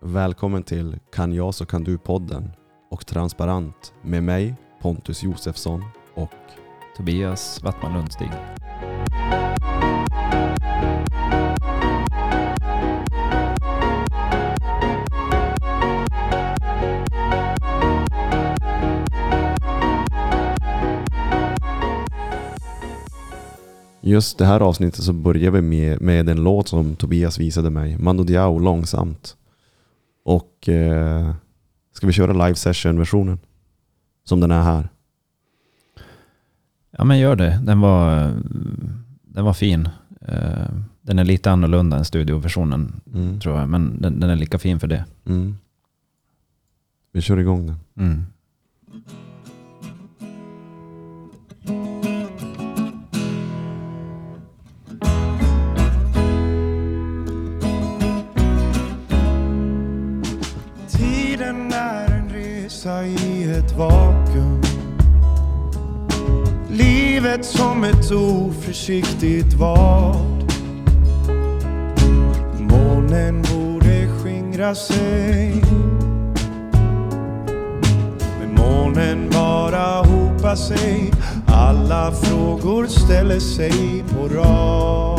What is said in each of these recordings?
Välkommen till Kan jag så kan du-podden och Transparent med mig Pontus Josefsson och Tobias Wattman Lundstig. just det här avsnittet så börjar vi med, med en låt som Tobias visade mig, Mando Diao långsamt. Och eh, ska vi köra live session-versionen? Som den är här. Ja men gör det. Den var, den var fin. Eh, Den är lite annorlunda än studioversionen Mm. tror jag. Men den, den är lika fin för det. Mm. Vi kör igång den. Mm. Livet som ett oförsiktigt vad. Månen borde skingra sig. Men månen bara hopar sig. Alla frågor ställer sig på rad.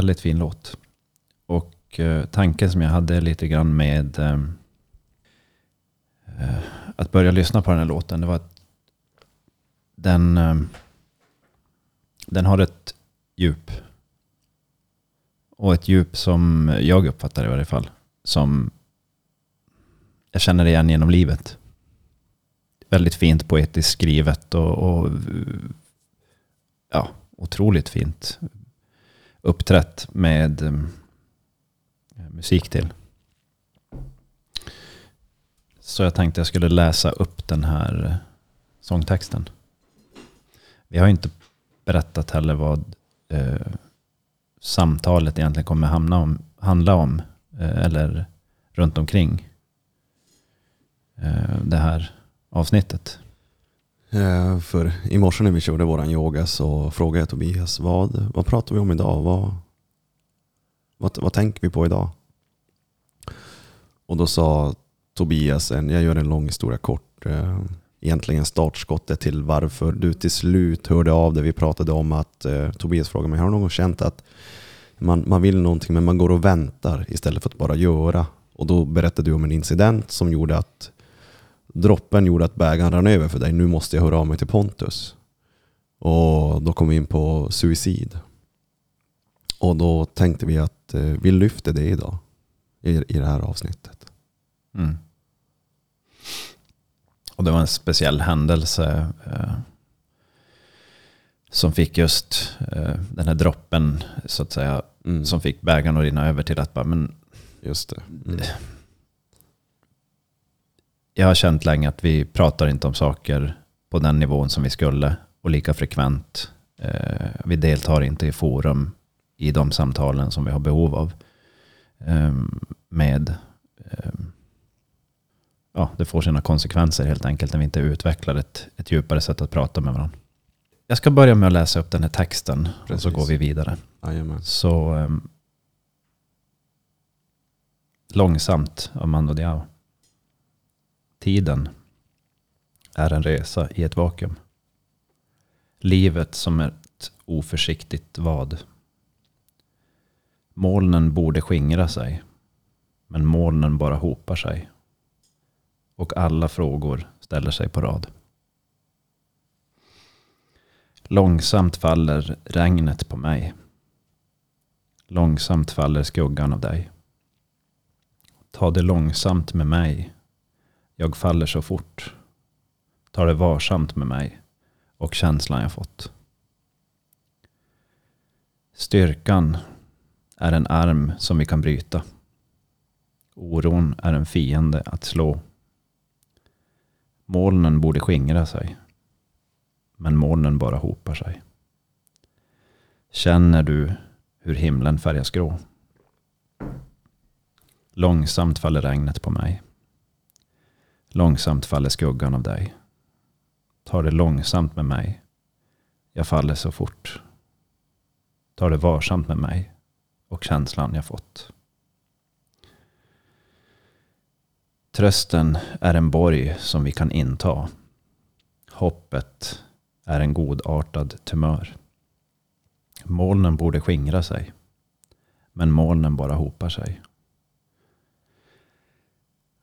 Väldigt fin låt. Och eh, tanken som jag hade lite grann med eh, eh, att börja lyssna på den här låten, det var att den, eh, den har ett djup. Och ett djup som jag uppfattar i varje fall, som jag känner igen genom livet. Väldigt fint poetiskt skrivet och, och ja, otroligt fint uppträtt med eh, musik till. Så jag tänkte jag skulle läsa upp den här eh, sångtexten. Vi har inte berättat heller vad eh, samtalet egentligen kommer hamna om, handla om. Eh, eller runt omkring eh, det här avsnittet. Eh, för i morse när vi körde våran yoga så frågade jag Tobias, vad, vad pratar vi om idag? Vad, vad, vad tänker vi på idag? Och då sa Tobias, en, jag gör en lång historia kort, eh, egentligen startskottet till varför du till slut hörde av dig. Vi pratade om att eh, Tobias frågade mig, har du någon känt att man, man vill någonting men man går och väntar istället för att bara göra? Och då berättade du om en incident som gjorde att droppen gjorde att bägaren rann över för dig. Nu måste jag höra av mig till Pontus. Och då kom vi in på suicid. Och då tänkte vi att eh, vi lyfter det idag. I, I det här avsnittet. Mm. Och det var en speciell händelse eh, som fick just eh, den här droppen så att säga. Mm. Som fick bägaren att rinna över till att bara, men Just det. Mm. Jag har känt länge att vi pratar inte om saker på den nivån som vi skulle och lika frekvent. Eh, vi deltar inte i forum i de samtalen som vi har behov av. Eh, med, eh, ja, det får sina konsekvenser helt enkelt när vi inte utvecklar ett, ett djupare sätt att prata med varandra. Jag ska börja med att läsa upp den här texten och så Precis. går vi vidare. Jajamän. Så ehm, långsamt av Mando Diao. Tiden är en resa i ett vakuum. Livet som ett oförsiktigt vad. Molnen borde skingra sig, men molnen bara hopar sig. Och alla frågor ställer sig på rad. Långsamt faller regnet på mig. Långsamt faller skuggan av dig. Ta det långsamt med mig. Jag faller så fort. Ta det varsamt med mig och känslan jag fått. Styrkan är en arm som vi kan bryta. Oron är en fiende att slå. Molnen borde skingra sig. Men molnen bara hopar sig. Känner du hur himlen färgas grå? Långsamt faller regnet på mig. Långsamt faller skuggan av dig. Tar det långsamt med mig. Jag faller så fort. Tar det varsamt med mig och känslan jag fått. Trösten är en borg som vi kan inta. Hoppet är en godartad tumör. Molnen borde skingra sig. Men molnen bara hopar sig.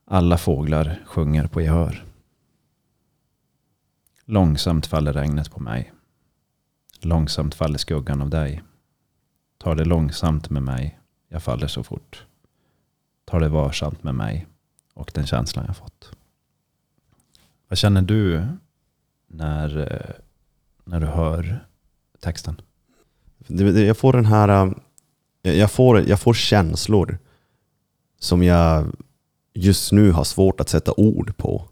Alla fåglar sjunger på gehör. Långsamt faller regnet på mig. Långsamt faller skuggan av dig. Tar det långsamt med mig. Jag faller så fort. Tar det varsamt med mig och den känslan jag fått. Vad känner du när, eh, när du hör texten? Jag får den här... Eh, jag får, jag får känslor som jag just nu har svårt att sätta ord på.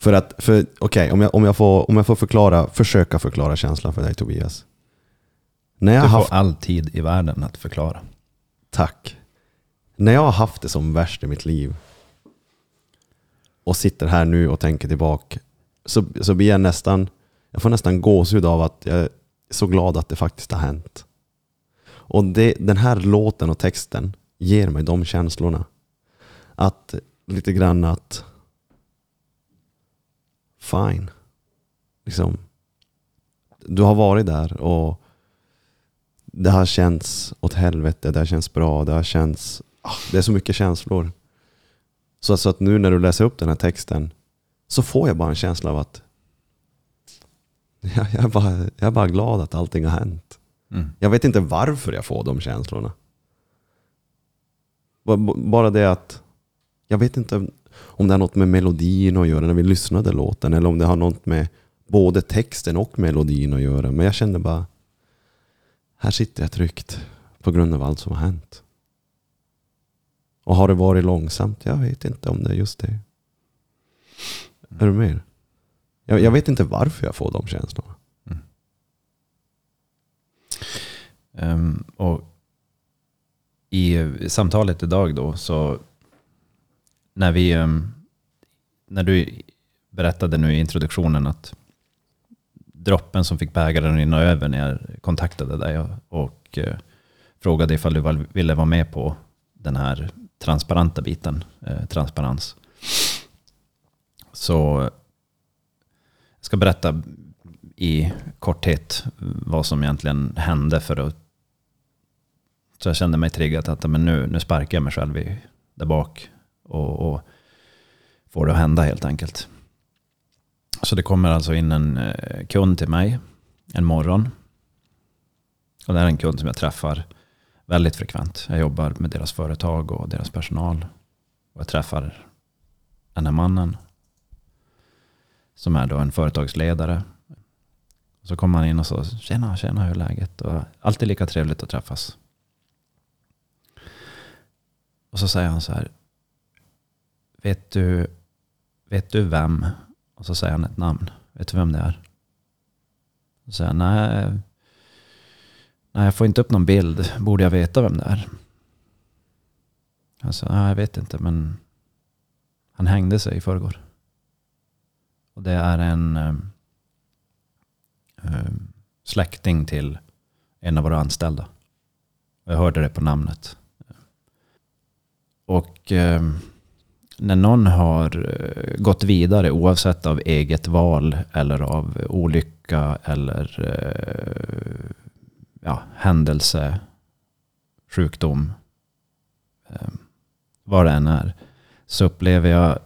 För att, för, okej, om, jag, om, jag får, om jag får förklara, försöka förklara känslan för dig Tobias. När jag Du har får haft, all tid i världen att förklara. tack. När jag har haft det som värst i mitt liv och sitter här nu och tänker tillbaka så, så blir jag nästan, jag får nästan gåshud av att jag är så glad att det faktiskt har hänt. Och det, den här låten och texten ger mig de känslorna. Att lite grann att fine. Liksom, du har varit där och det har känts åt helvete, det har känts bra, det har känts... ah, Det är så mycket känslor. Så, så att nu när du läser upp den här texten så får jag bara en känsla av att jag, jag, är bara, jag är bara glad att allting har hänt. Mm. Jag vet inte varför jag får de känslorna. Bara det att jag vet inte om det har något med melodin att göra när vi lyssnade låten eller om det har något med både texten och melodin att göra. Men jag kände bara, här sitter jag tryggt på grund av allt som har hänt. Och har det varit långsamt? Jag vet inte om det är just det. Är du med? Jag, jag vet inte varför jag får de känslorna. Mm. Ehm, och i samtalet idag då så när vi ehm, när du berättade nu i introduktionen att droppen som fick bägaren att rinna över när jag kontaktade dig och, eh, frågade ifall du ville vara med på den här transparenta biten, eh, transparens. Så jag ska berätta i korthet vad som egentligen hände för att så jag kände mig triggad att men nu, nu sparkar jag mig själv i, där bak och, och får det att hända helt enkelt. Så det kommer alltså in en eh, kund till mig en morgon. Och det är en kund som jag träffar väldigt frekvent. Jag jobbar med deras företag och deras personal. Och jag träffar den här mannen som är då en företagsledare. Så kommer han in och så, tjena, tjena, hur är läget? Och alltid lika trevligt att träffas. Och så säger han så här, vet du, vet du vem? Och så säger han ett namn. Vet du vem det är? Och så säger han, nej, nej, jag får inte upp någon bild. Borde jag veta vem det är? Alltså, nej, jag vet inte, men han hängde sig i förrgår. Och det är en eh, eh släkting till en av våra anställda. Jag hörde det på namnet. Och eh, när någon har eh, gått vidare oavsett av eget val eller av olycka eller eh, ja, händelse, sjukdom, eh, vad det än är, så upplever jag,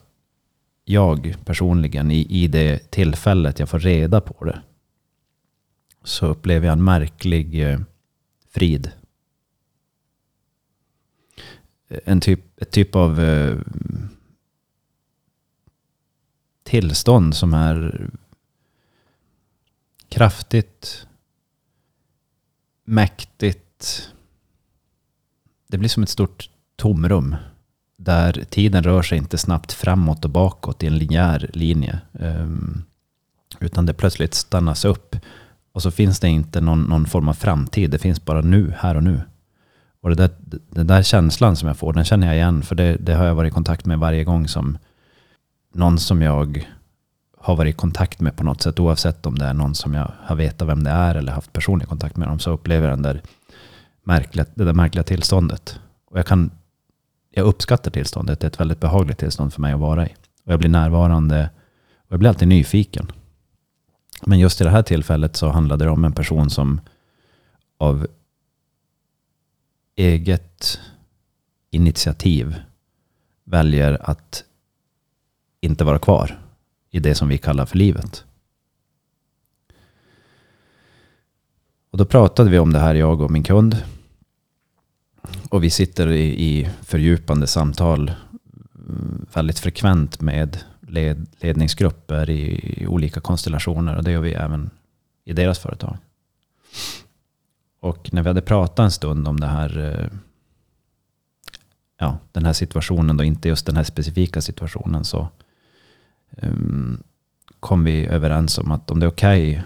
jag personligen i, i det tillfället jag får reda på det, så upplever jag en märklig frid. en typ, ett typ av tillstånd som är kraftigt, mäktigt. Det blir som ett stort tomrum där tiden rör sig inte snabbt framåt och bakåt i en linjär linje. Ehm, utan det plötsligt stannas upp. Och så finns det inte någon, någon form av framtid. Det finns bara nu, här och nu. Och det där, den där känslan som jag får, den känner jag igen. För det, det har jag varit i kontakt med varje gång som någon som jag har varit i kontakt med på något sätt. Oavsett om det är någon som jag har vetat vem det är eller haft personlig kontakt med dem. Så upplever jag den där märkliga, det där märkliga tillståndet. Och jag, kan, jag uppskattar tillståndet. Det är ett väldigt behagligt tillstånd för mig att vara i. Och jag blir närvarande och jag blir alltid nyfiken. Men just i det här tillfället så handlade det om en person som av eget initiativ väljer att inte vara kvar i det som vi kallar för livet. Och då pratade vi om det här, jag och min kund. Och vi sitter i, i fördjupande samtal mm, väldigt frekvent med led, ledningsgrupper i, i, olika konstellationer. Och det gör vi även i deras företag. Och när vi hade pratat en stund om det här, eh, ja, den här situationen, då, inte just den här specifika situationen, så Ehm, kom vi överens om att om det är okej okay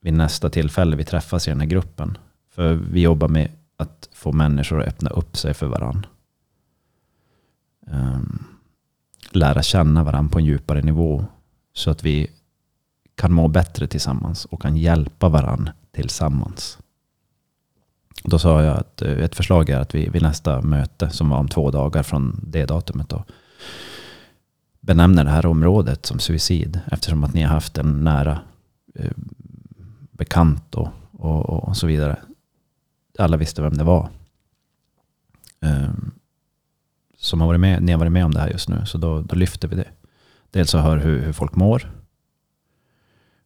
vid nästa tillfälle vi träffas i den här gruppen. För vi jobbar med att få människor att öppna upp sig för varandra. Um, ehm, lära känna varandra på en djupare nivå. Så att vi kan må bättre tillsammans och kan hjälpa varandra tillsammans. Då sa jag att eh, ett förslag är att vi vid nästa möte som var om två dagar från det datumet då, benämner det här området som suicid eftersom att ni har haft en nära eh, bekant och, och, och, så vidare. Alla visste vem det var. Eh, som har varit med, ni har varit med om det här just nu. Så då, då lyfter vi det. Dels så hör hur, hur folk mår.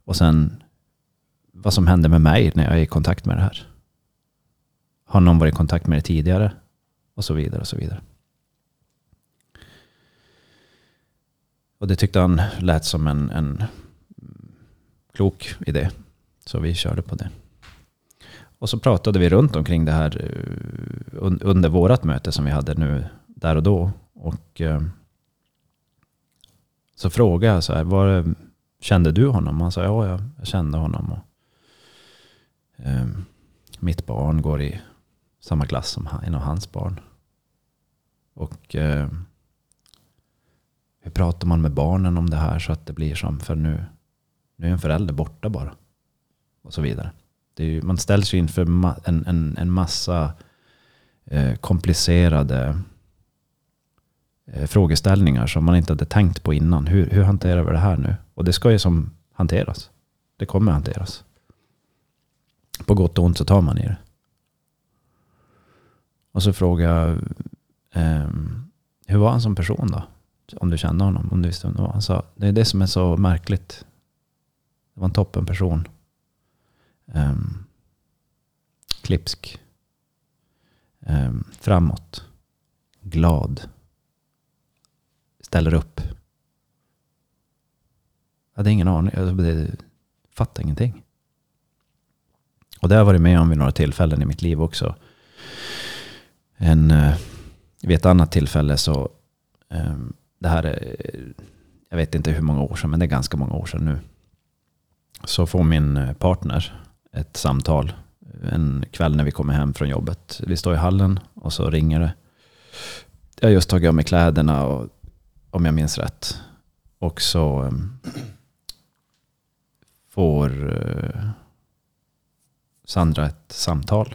Och sen vad som hände med mig när jag är i kontakt med det här. Har någon varit i kontakt med det tidigare? Och så vidare och så vidare. Och det tyckte han lät som en, en klok idé. Så vi körde på det. Och så pratade vi runt omkring det här eh, under vårat möte som vi hade nu där och då. Och eh, så frågade jag så här, var, kände du honom? Han sa, ja, jag, kände honom. Och, eh, mitt barn går i samma klass som en av hans barn. Och eh, hur pratar man med barnen om det här så att det blir som, för nu, nu är en förälder borta bara. Och så vidare. Ju, man ställs ju inför en, en, en massa eh, komplicerade eh, frågeställningar som man inte hade tänkt på innan. Hur, hur hanterar vi det här nu? Och det ska ju som hanteras. Det kommer hanteras. På gott och ont så tar man i det. Och så frågar jag, eh, hur var han som person då? Om du kände honom, om du visste vem det var. Han sa, det är det som är så märkligt. Det var en toppen person. Um, klipsk. Um, framåt. Glad. Ställer upp. Jag hade ingen aning. Jag fattade ingenting. Och det har jag varit med om vid några tillfällen i mitt liv också. En, eh, vid ett annat tillfälle så um, det här är, jag vet inte hur många år sedan, men det är ganska många år sedan nu. Så får min eh, partner ett samtal eh, en kväll när vi kommer hem från jobbet. Vi står i hallen och så ringer det. Jag har just tagit av mig kläderna och, om jag minns rätt. Och så ehm, får Sandra ett samtal.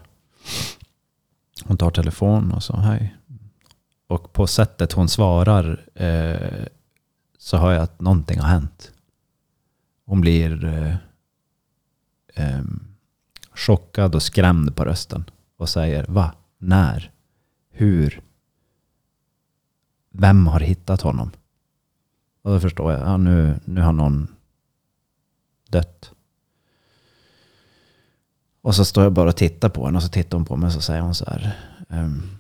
Hon tar telefon och så hej. Och på sättet hon svarar eh, så hör jag att någonting har hänt. Hon blir eh, eh, chockad och skrämd på rösten. Och säger va? När? Hur? Vem har hittat honom? Och då förstår jag, ja, nu, nu har någon dött. Och så står jag bara och tittar på henne och så tittar hon på mig och så säger hon så här. Um,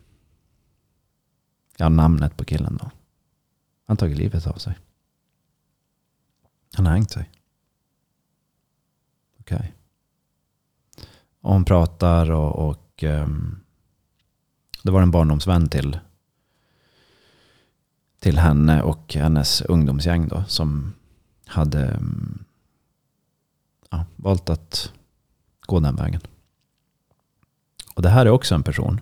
Ja, namnet på killen då. Han har tagit livet av sig. Han har hängt sig. Okej. Och hon pratar och, och um, det var en barndomsvän till, till henne och hennes ungdomsgäng då som hade um, ja, valt att gå den vägen. Och det här är också en person.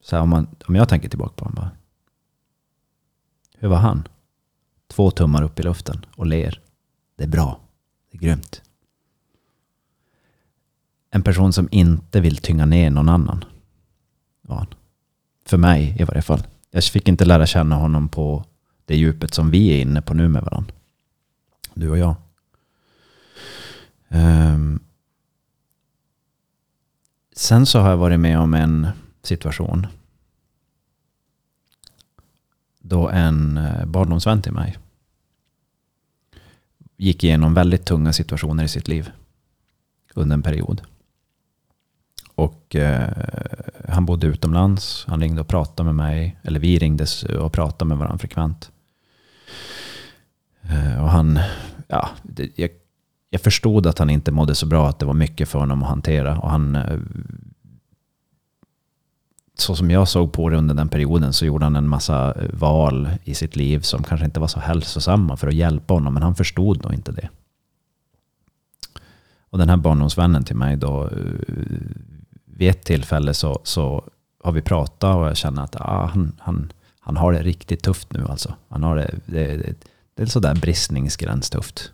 Så här, om, man, om jag tänker tillbaka på honom. Bara, hur var han? Två tummar upp i luften och ler. Det är bra. Det är grymt. En person som inte vill tynga ner någon annan. Var han. För mig i varje fall. Jag fick inte lära känna honom på det djupet som vi är inne på nu med varandra. Du och jag. Um, sen så har jag varit med om en situation då en eh, barndomsvän till mig gick igenom väldigt tunga situationer i sitt liv under en period. Och eh, han bodde utomlands. Han ringde och pratade med mig. Eller vi ringdes och pratade med varandra frekvent. Eh, och han, ja, det, jag, jag förstod att han inte mådde så bra. Att det var mycket för honom att hantera. Och han eh, så som jag såg på det under den perioden så gjorde han en massa eh, val i sitt liv som kanske inte var så hälsosamma för att hjälpa honom. Men han förstod nog inte det. Och den här barndomsvännen till mig då, eh, vid ett tillfälle så, så har vi pratat och jag känner att ah, han, han, han har det riktigt tufft nu alltså. Han har det, det, det, det är sådär bristningsgräns tufft.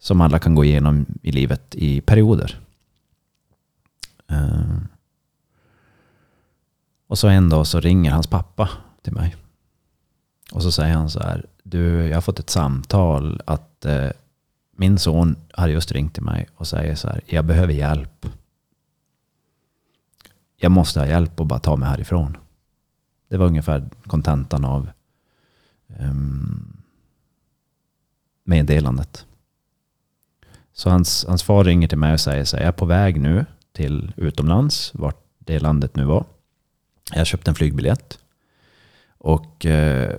Som alla kan gå igenom i livet i perioder. Uh, och så en dag så ringer hans pappa till mig. Och så säger han så här. Du, jag har fått ett samtal att eh, min son har just ringt till mig och säger så här. Jag behöver hjälp. Jag måste ha hjälp och bara ta mig härifrån. Det var ungefär kontentan av um, meddelandet. Så hans, hans far ringer till mig och säger så här. Jag är på väg nu till utomlands, vart det landet nu var. Jag köpte en flygbiljett. Och eh,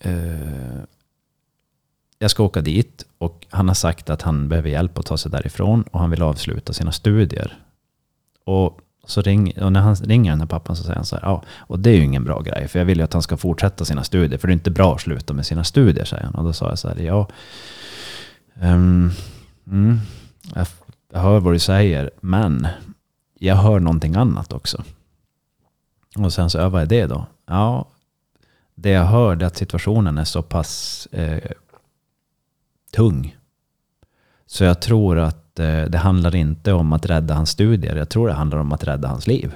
eh, jag ska åka dit och han har sagt att han behöver hjälp att ta sig därifrån och han vill avsluta sina studier. Och, så ring, och när han ringer den här pappan så säger han så här, ja, och det är ju ingen bra grej, för jag vill ju att han ska fortsätta sina studier, för det är inte bra att sluta med sina studier, säger han. Och då sa jag så här, ja, um, mm, jag, jag hör vad du säger, men jag hör någonting annat också. Och sen så, ja, vad är det då? Ja, det jag hör är att situationen är så pass eh, tung. Så jag tror att eh, det handlar inte om att rädda hans studier. Jag tror det handlar om att rädda hans liv.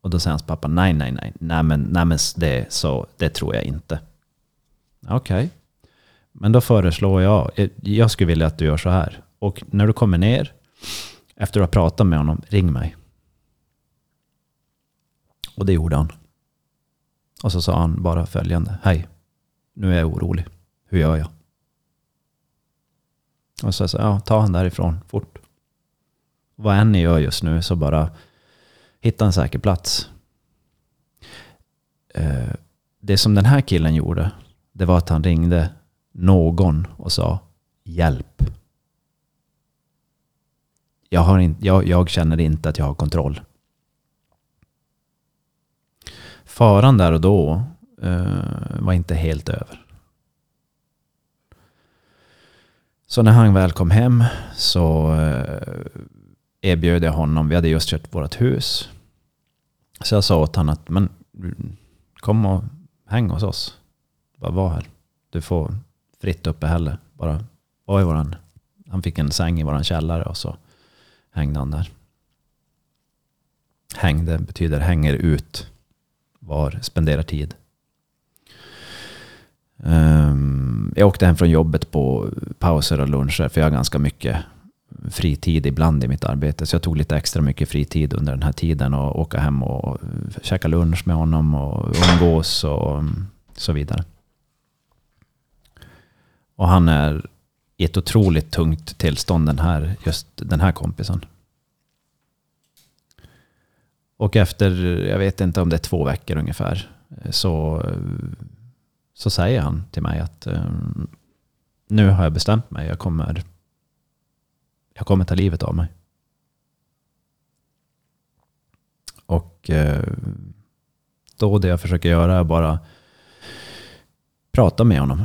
Och då säger hans pappa, nej, nej, nej, nej, men, nej, men det, så, det tror jag inte. Okej. Okay. Men då föreslår jag, eh, jag skulle vilja att du gör så här. Och när du kommer ner, efter att ha pratat med honom, ring mig. Och det gjorde han. Och så sa han bara följande. Hej, nu är jag orolig. Hur gör jag? Och så sa jag, ja, ta han därifrån fort. Vad än ni gör just nu så bara hitta en säker plats. Eh, det som den här killen gjorde, det var att han ringde någon och sa hjälp. Jag, har in, jag, jag känner inte att jag har kontroll faran där och då eh, var inte helt över. Så när han väl kom hem så eh, erbjöd jag honom, vi hade just köpt vårt hus. Så jag sa åt honom att men, kom och häng hos oss. Bara var här. Du får fritt uppehälle. Bara var i våran, han fick en säng i våran källare och så hängde han där. Hängde betyder hänger ut var spenderar tid. Um, jag åkte hem från jobbet på pauser och luncher för jag har ganska mycket fritid ibland i mitt arbete. Så jag tog lite extra mycket fritid under den här tiden och åka hem och käka lunch med honom och umgås och så vidare. Och han är i ett otroligt tungt tillstånd den här, just den här kompisen. Och efter, jag vet inte om det är två veckor ungefär, eh, så, så säger han till mig att eh, nu har jag bestämt mig. Jag kommer, jag kommer ta livet av mig. Och eh, då det jag försöker göra är bara prata med honom.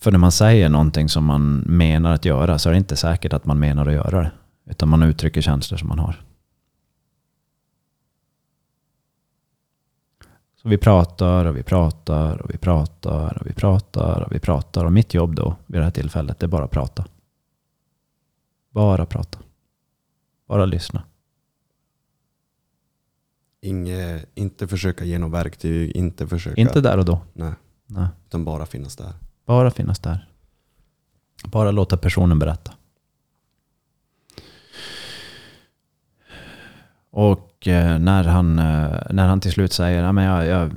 För när man säger någonting som man menar att göra så är det inte säkert att man menar att göra det. Utan man uttrycker känslor som man har. Så vi pratar och vi pratar och vi pratar och vi pratar och vi pratar. Och mitt jobb då vid det här tillfället det är bara att prata. Bara prata. Bara lyssna. Inge, inte försöka ge något verktyg, inte försöka... Inte där och då. Nej, Nej. utan bara finnas där. Bara finnas där. Bara låta personen berätta. Och Eh, när, han, eh, när han till slut säger att jag, jag,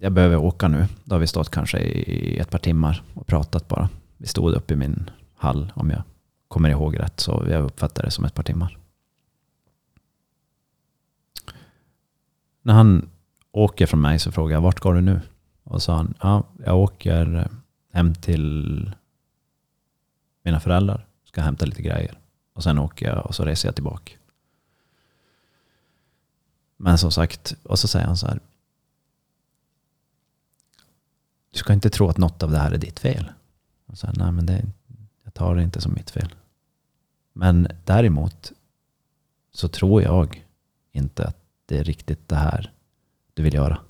jag behöver åka nu. Då har vi stått kanske i ett par timmar och pratat bara. Vi stod uppe i min hall om jag kommer ihåg rätt. Så jag uppfattar det som ett par timmar. När han åker från mig så frågar jag vart går du nu? Och sa han, ja, jag åker hem till mina föräldrar. Ska hämta lite grejer. Och sen åker jag och så reser jag tillbaka. Men som sagt, och så säger han så här. Du ska inte tro att något av det här är ditt fel. Och så här, Nej, men det, jag tar det inte som mitt fel. Men däremot så tror jag inte att det är riktigt det här du vill göra.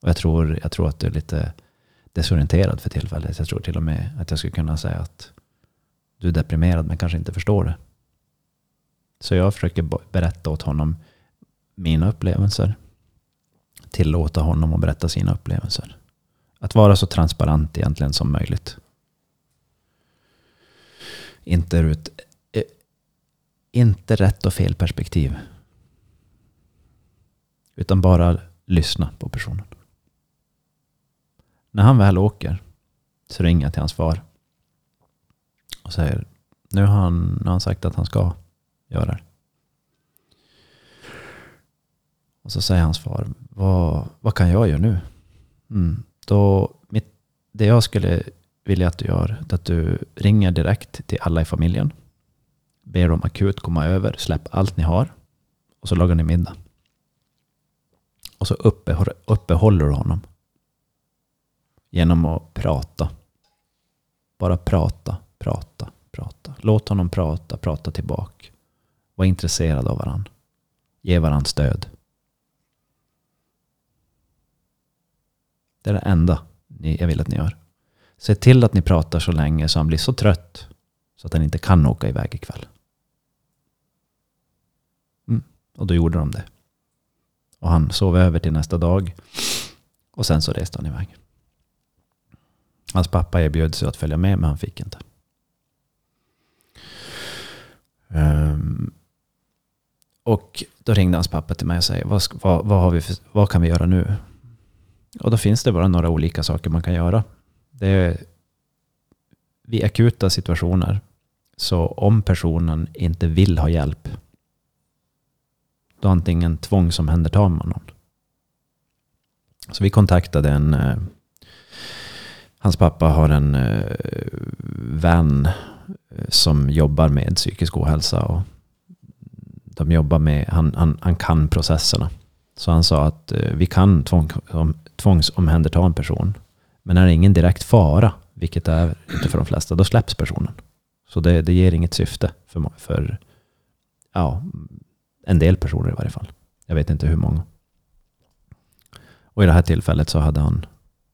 Och jag tror, jag tror att du är lite desorienterad för tillfället. Jag tror till och med att jag skulle kunna säga att du är deprimerad men kanske inte förstår det. Så jag försöker berätta åt honom mina upplevelser. Tillåta honom att berätta sina upplevelser. Att vara så transparent egentligen som möjligt. Inte ut, eh, inte rätt och fel perspektiv. Utan bara lyssna på personen. När han väl åker så ringer jag till hans far. Och säger, nu har han, nu har han sagt att han ska göra det. Och så säger hans far, vad, vad kan jag göra nu? Mm. Då, mitt, det jag skulle vilja att du gör är att du ringer direkt till alla i familjen. Ber dem akut komma över, släpp allt ni har. Och så lagar ni middag. Och så uppehåller, uppehåller du honom. Genom att prata. Bara prata, prata, prata. Låt honom prata, prata tillbaka. Var intresserad av varandra. Ge varandra stöd. Det är det enda jag vill att ni gör. Se till att ni pratar så länge så han blir så trött så att han inte kan åka iväg ikväll. Mm. Och då gjorde de det. Och han sov över till nästa dag. Och sen så reste han iväg. Hans pappa erbjöd sig att följa med men han fick inte. Um, och då ringde hans pappa till mig och sa vad, vad, vad, har vi för, vad kan vi göra nu? Och då finns det bara några olika saker man kan göra. Det är, vid akuta situationer, så om personen inte vill ha hjälp, då antingen tvångsomhändertar man någon. Så vi kontaktade en, eh, hans pappa har en eh, vän eh, som jobbar med psykisk ohälsa. Och de jobbar med, han, han, han kan processerna. Så han sa att eh, vi kan tvång, tvångsomhänderta en person. Men är det ingen direkt fara, vilket det är inte för de flesta, då släpps personen. Så det, det ger inget syfte för, för ja, en del personer i varje fall. Jag vet inte hur många. Och i det här tillfället så hade han,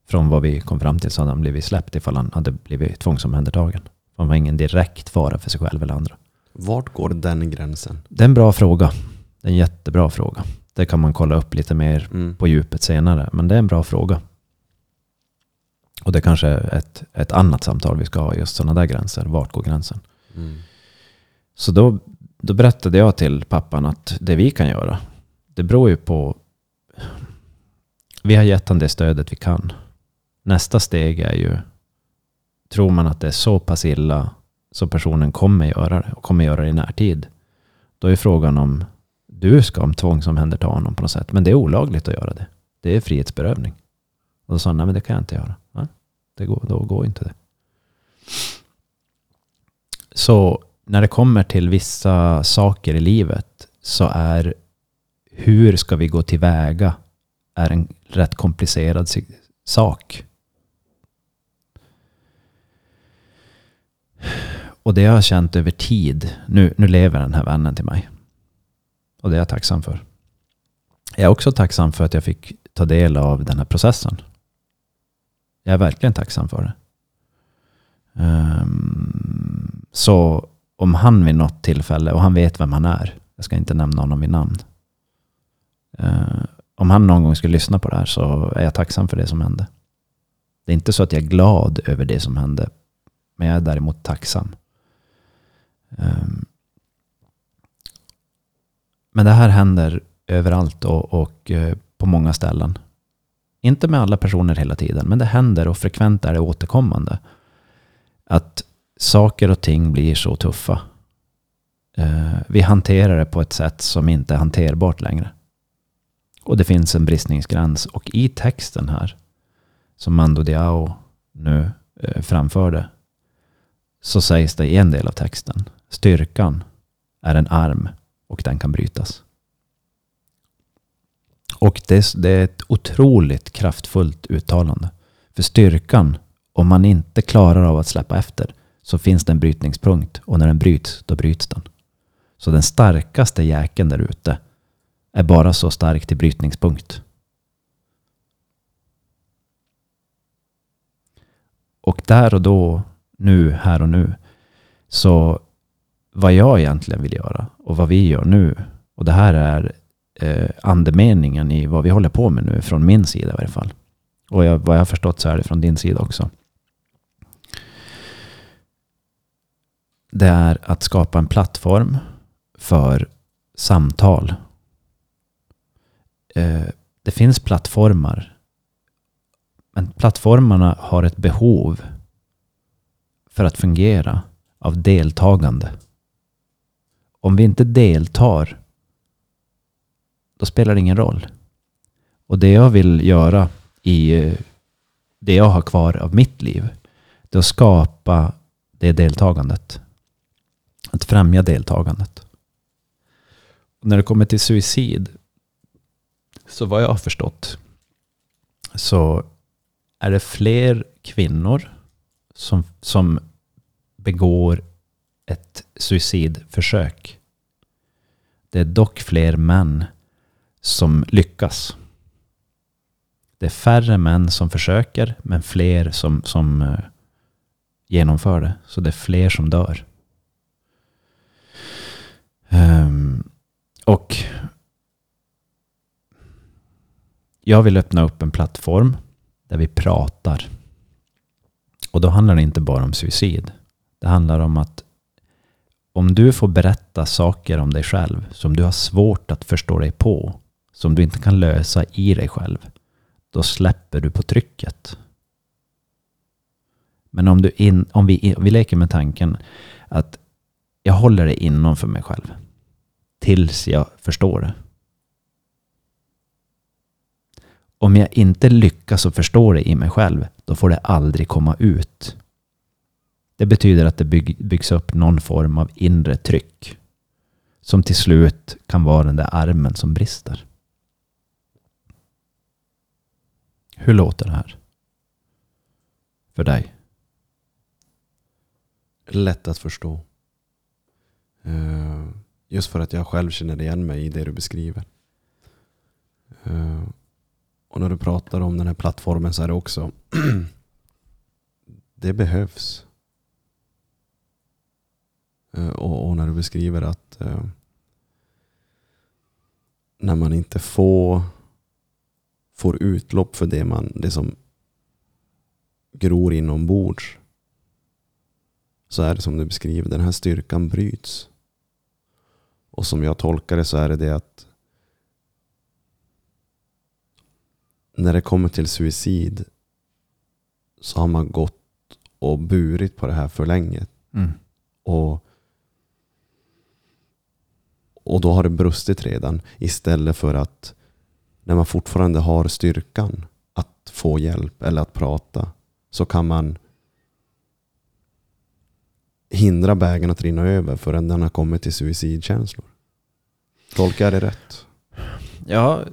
från vad vi kom fram till, så hade han blivit släppt ifall han hade blivit tvångsomhändertagen. Han var ingen direkt fara för sig själv eller andra. Vart går den gränsen? Det är en bra fråga. Det är en jättebra fråga. Det kan man kolla upp lite mer mm. på djupet senare. Men det är en bra fråga. Och det kanske är ett, ett annat samtal vi ska ha, just sådana där gränser. Vart går gränsen? Mm. Så då, då berättade jag till pappan att det vi kan göra, det beror ju på... Vi har gett honom det stödet vi kan. Nästa steg är ju, tror man att det är så pass illa så personen kommer göra det och kommer göra det i närtid. Då är frågan om du ska tvångsomhänderta honom på något sätt. Men det är olagligt att göra det. Det är frihetsberövning. Och då sa han, nej men det kan jag inte göra. Ja, det går, då går inte det. Så när det kommer till vissa saker i livet så är hur ska vi gå tillväga är en rätt komplicerad sak. Och det jag har känt över tid, nu, nu lever den här vännen till mig. Och det är jag tacksam för. Jag är också tacksam för att jag fick ta del av den här processen. Jag är verkligen tacksam för det. Um, så om han vid något tillfälle, och han vet vem han är, jag ska inte nämna honom vid namn. Uh, om han någon gång skulle lyssna på det här så är jag tacksam för det som hände. Det är inte så att jag är glad över det som hände, men jag är däremot tacksam. Ehm, men det här händer överallt och, och eh, på många ställen. Inte med alla personer hela tiden, men det händer och frekvent är det återkommande. Att saker och ting blir så tuffa. Ehm, vi hanterar det på ett sätt som inte är hanterbart längre. Och det finns en bristningsgräns. Och i texten här, som Mando Diao nu eh, framförde, så sägs det i en del av texten, styrkan är en arm och den kan brytas. Och det, det är ett otroligt kraftfullt uttalande. För styrkan, om man inte klarar av att släppa efter, så finns det en brytningspunkt. Och när den bryts, då bryts den. Så den starkaste jäkeln där ute är bara så stark till brytningspunkt. Och där och då, nu, här och nu, så vad jag egentligen vill göra och vad vi gör nu, och det här är eh, andemeningen i vad vi håller på med nu, från min sida i varje fall. Och jag, vad jag har förstått så är det från din sida också. Det är att skapa en plattform för samtal. Eh, det finns plattformar. Men plattformarna har ett behov för att fungera av deltagande. Om vi inte deltar, då spelar det ingen roll. Och det jag vill göra i det jag har kvar av mitt liv, det är att skapa det deltagandet. Att främja deltagandet. Och när det kommer till suicid, så vad jag har förstått, så är det fler kvinnor som, som begår ett suicidförsök. Det är dock fler män som lyckas. Det är färre män som försöker, men fler som, som eh, genomför det. Så det är fler som dör. Um, och jag vill öppna upp en plattform där vi pratar. Och då handlar det inte bara om suicid. Det handlar om att om du får berätta saker om dig själv som du har svårt att förstå dig på, som du inte kan lösa i dig själv, då släpper du på trycket. Men om, du in, om vi, vi leker med tanken att jag håller det inom för mig själv tills jag förstår det. Om jag inte lyckas att förstå det i mig själv, då får det aldrig komma ut. Det betyder att det bygg, byggs upp någon form av inre tryck som till slut kan vara den där armen som brister. Hur låter det här? För dig? Lätt att förstå. Eh, just för att jag själv känner igen mig i det du beskriver. Eh, och när du pratar om den här plattformen så är det också det behövs. Eh, och, och när du beskriver att eh, när man inte får, får utlopp för det, man, det som gror inombords så är det som du beskriver, den här styrkan bryts. Och som jag tolkar det så är det det att när det kommer till suicid så har man gått och burit på det här för länge. Mm. Och, och då har det brustit redan. Istället för att när man fortfarande har styrkan att få hjälp eller att prata så kan man hindra bägaren att rinna över förrän den har kommit till suicidkänslor. Tolkar jag det rätt? Ja,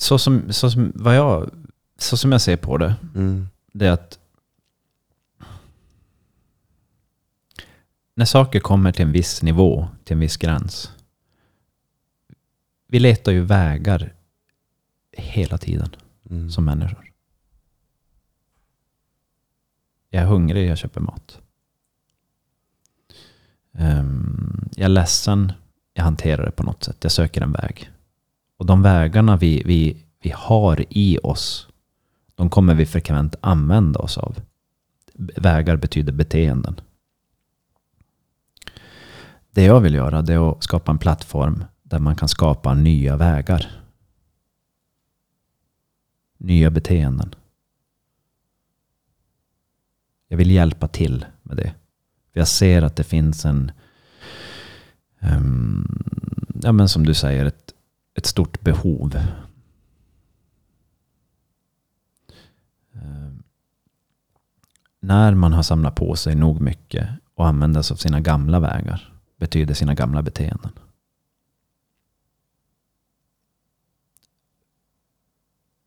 så som, så som, vad jag, så som jag ser på det, Mm. det är att när saker kommer till en viss nivå, till en viss gräns. Vi letar ju vägar hela tiden Mm. som människor. Jag är hungrig, jag köper mat. Ehm, jag är ledsen, jag hanterar det på något sätt. Jag söker en väg. Och de vägarna vi, vi, vi har i oss, de kommer vi frekvent använda oss av. Vägar betyder beteenden. Det jag vill göra det är att skapa en plattform där man kan skapa nya vägar. Nya beteenden. Jag vill hjälpa till med det. För jag ser att det finns en, um, ja men som du säger, ett, ett stort behov. Eh, när man har samlat på sig nog mycket och använder sig av sina gamla vägar betyder sina gamla beteenden.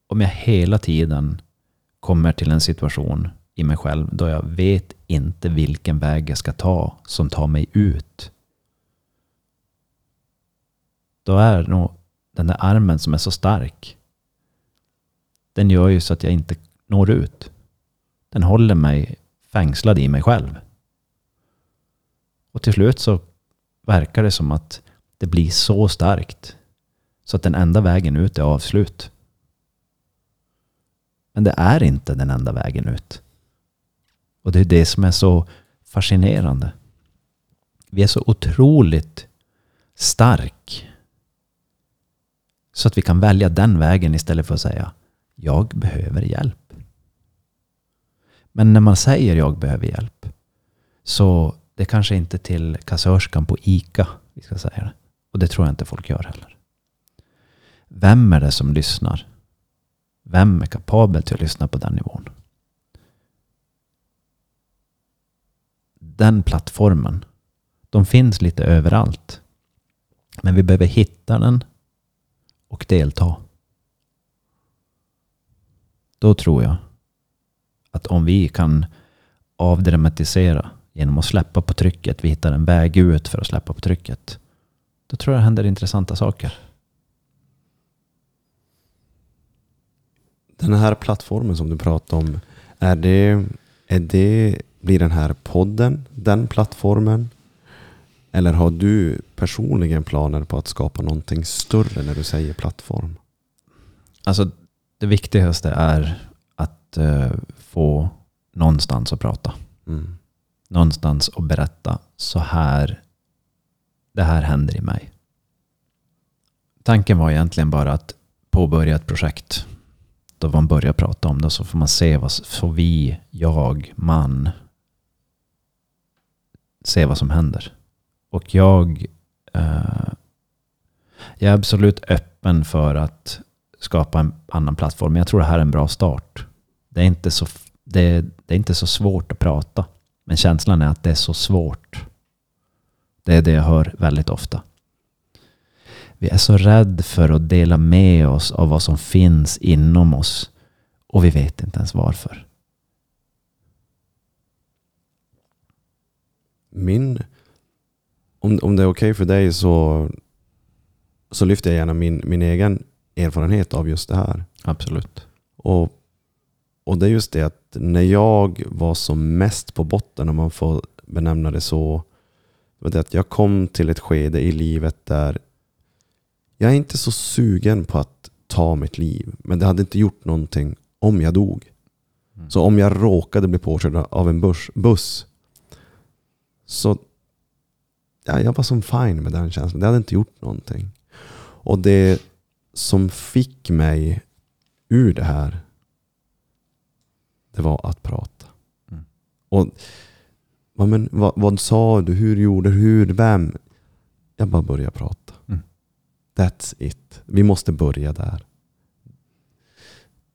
Om jag hela tiden kommer till en situation i mig själv då jag vet inte vilken väg jag ska ta som tar mig ut. Då är nog den där armen som är så stark. Den gör ju så att jag inte når ut. Den håller mig fängslad i mig själv. Och till slut så verkar det som att det blir så starkt så att den enda vägen ut är avslut. Men det är inte den enda vägen ut. Och det är det som är så fascinerande. Vi är så otroligt stark. Så att vi kan välja den vägen istället för att säga jag behöver hjälp. Men när man säger jag behöver hjälp så det kanske inte till kassörskan på ICA vi ska säga det. Och det tror jag inte folk gör heller. Vem är det som lyssnar? Vem är kapabel till att lyssna på den nivån? Den plattformen, de finns lite överallt. Men vi behöver hitta den och delta. Då tror jag att om vi kan avdramatisera genom att släppa på trycket, vi hittar en väg ut för att släppa på trycket. Då tror jag det händer intressanta saker. Den här plattformen som du pratar om, är det, är det, blir den här podden den plattformen? Eller har du personligen planer på att skapa någonting större när du säger plattform? Alltså det viktigaste är att eh, få någonstans att prata. Mm. Någonstans att berätta så här. Det här händer i mig. Tanken var egentligen bara att påbörja ett projekt. Då man börjar prata om det så får man se vad får vi, jag, man se vad som händer. Och jag, eh, jag är absolut öppen för att skapa en annan plattform. Men jag tror det här är en bra start. Det är inte så, det, det är inte så svårt att prata. Men känslan är att det är så svårt. Det är det jag hör väldigt ofta. Vi är så rädd för att dela med oss av vad som finns inom oss. Och vi vet inte ens varför. Min, om, om det är okej för dig så, så lyfter jag gärna min, min egen erfarenhet av just det här. Absolut. Och, och det är just det att när jag var som mest på botten, om man får benämna det så, var det att jag kom till ett skede i livet där jag är inte så sugen på att ta mitt liv. Men det hade inte gjort någonting om jag dog. Mm. Så om jag råkade bli påkörd av en buss, buss så ja, jag var som fine med den känslan. Det hade inte gjort någonting. Och det som fick mig ur det här, det var att prata. Mm. Och vad, men, vad, vad sa du? Hur gjorde du? Hur? Vem? Jag bara börjar prata. Mm. That's it. Vi måste börja där.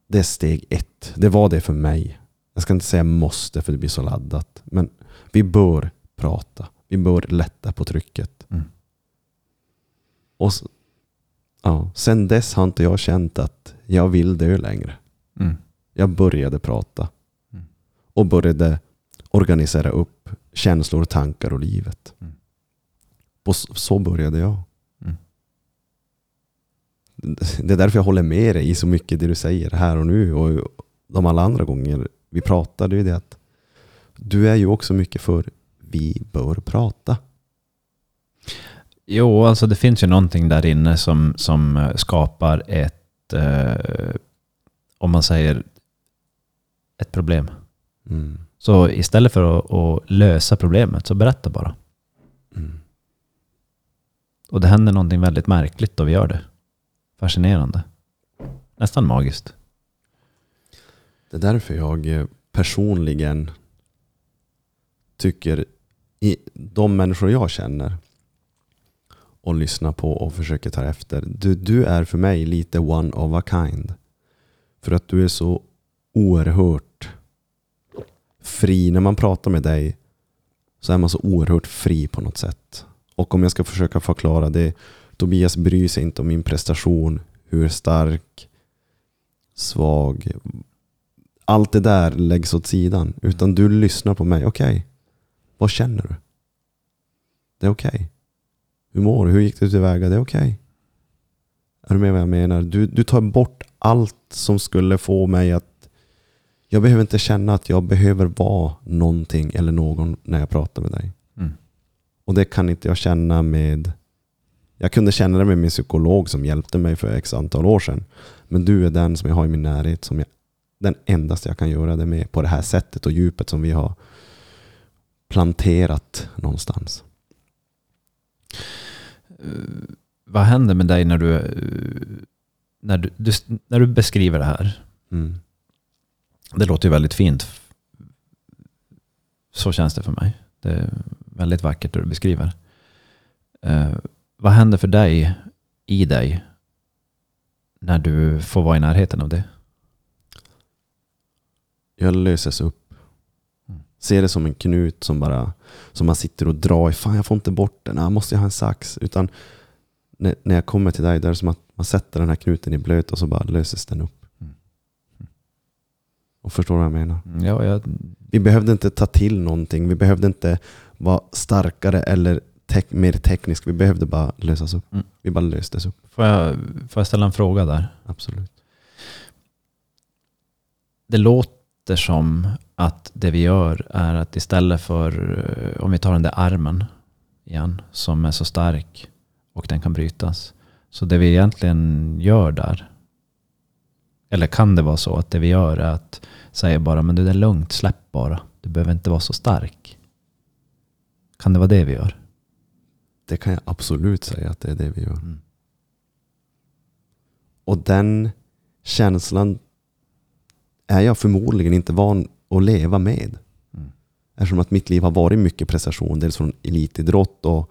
Det är steg ett. Det var det för mig. Jag ska inte säga måste för det blir så laddat. Men vi bör prata. Vi bör lätta på trycket. Mm. Och s- ja, sen dess har inte jag känt att jag vill dö längre. Mm. Jag började prata. Mm. Och började organisera upp känslor, tankar och livet. Mm. Och så, så började jag. Mm. Det är därför jag håller med dig i så mycket det du säger här och nu. Och de alla andra gånger vi pratade. Är det att du är ju också mycket för vi bör prata. Jo, alltså det finns ju någonting där inne som, som eh, skapar ett, eh, om man säger, ett problem. Mm. Så istället för att, att lösa problemet så berätta bara. Mm. Och det händer någonting väldigt märkligt då vi gör det. Fascinerande. Nästan magiskt. Det är därför jag eh, personligen tycker i de människor jag känner och lyssnar på och försöker ta efter. Du, du är för mig lite one of a kind. För att du är så oerhört fri. När man pratar med dig så är man så oerhört fri på något sätt. Och om jag ska försöka förklara det. Tobias bryr sig inte om min prestation. Hur stark, svag, allt det där läggs åt sidan. Utan du lyssnar på mig. Okej, vad känner du? Det är okej. Hur mår du? Hur gick det tillväga? Det är okej. Är du med vad jag menar? Du, du tar bort allt som skulle få mig att... Jag behöver inte känna att jag behöver vara någonting eller någon när jag pratar med dig. Mm. Och det kan inte jag känna med... Jag kunde känna det med min psykolog som hjälpte mig för x antal år sedan. Men du är den som jag har i min närhet som jag, den endaste jag kan göra det med på det här sättet och djupet som vi har planterat någonstans. Eh, vad händer med dig när du, eh, när du, du, när du beskriver det här? Mm. Det låter ju väldigt fint. Så känns det för mig. Det är väldigt vackert det du beskriver. Eh, vad händer för dig, i dig, när du får vara i närheten av det? Jag löses upp. Mm. Ser det som en knut som bara som man sitter och drar i. Fan jag får inte bort den. Ah, måste jag ha en sax? Utan när, när jag kommer till dig, då är det som att man sätter den här knuten i blöt och så bara löses den upp. Mm. Och förstår du vad jag menar? Ja, jag, Vi behövde inte ta till någonting. Vi behövde inte vara starkare eller tek- mer teknisk. Vi behövde bara lösas upp. Mm. Vi bara löstes upp. får, jag, får jag ställa en fråga där? Absolut. Det låter som att det vi gör är att istället för, eh, om vi tar den där armen igen, som är så stark och den kan brytas. Så det vi egentligen gör där, eller kan det vara så att det vi gör är att säga bara, men du det är lugnt, släpp bara. Du behöver inte vara så stark. Kan det vara det vi gör? Det kan jag absolut säga att det är det vi gör. Mm. Och den känslan är jag förmodligen inte van att leva med. Mm. Eftersom att mitt liv har varit mycket prestation. Dels från elitidrott och,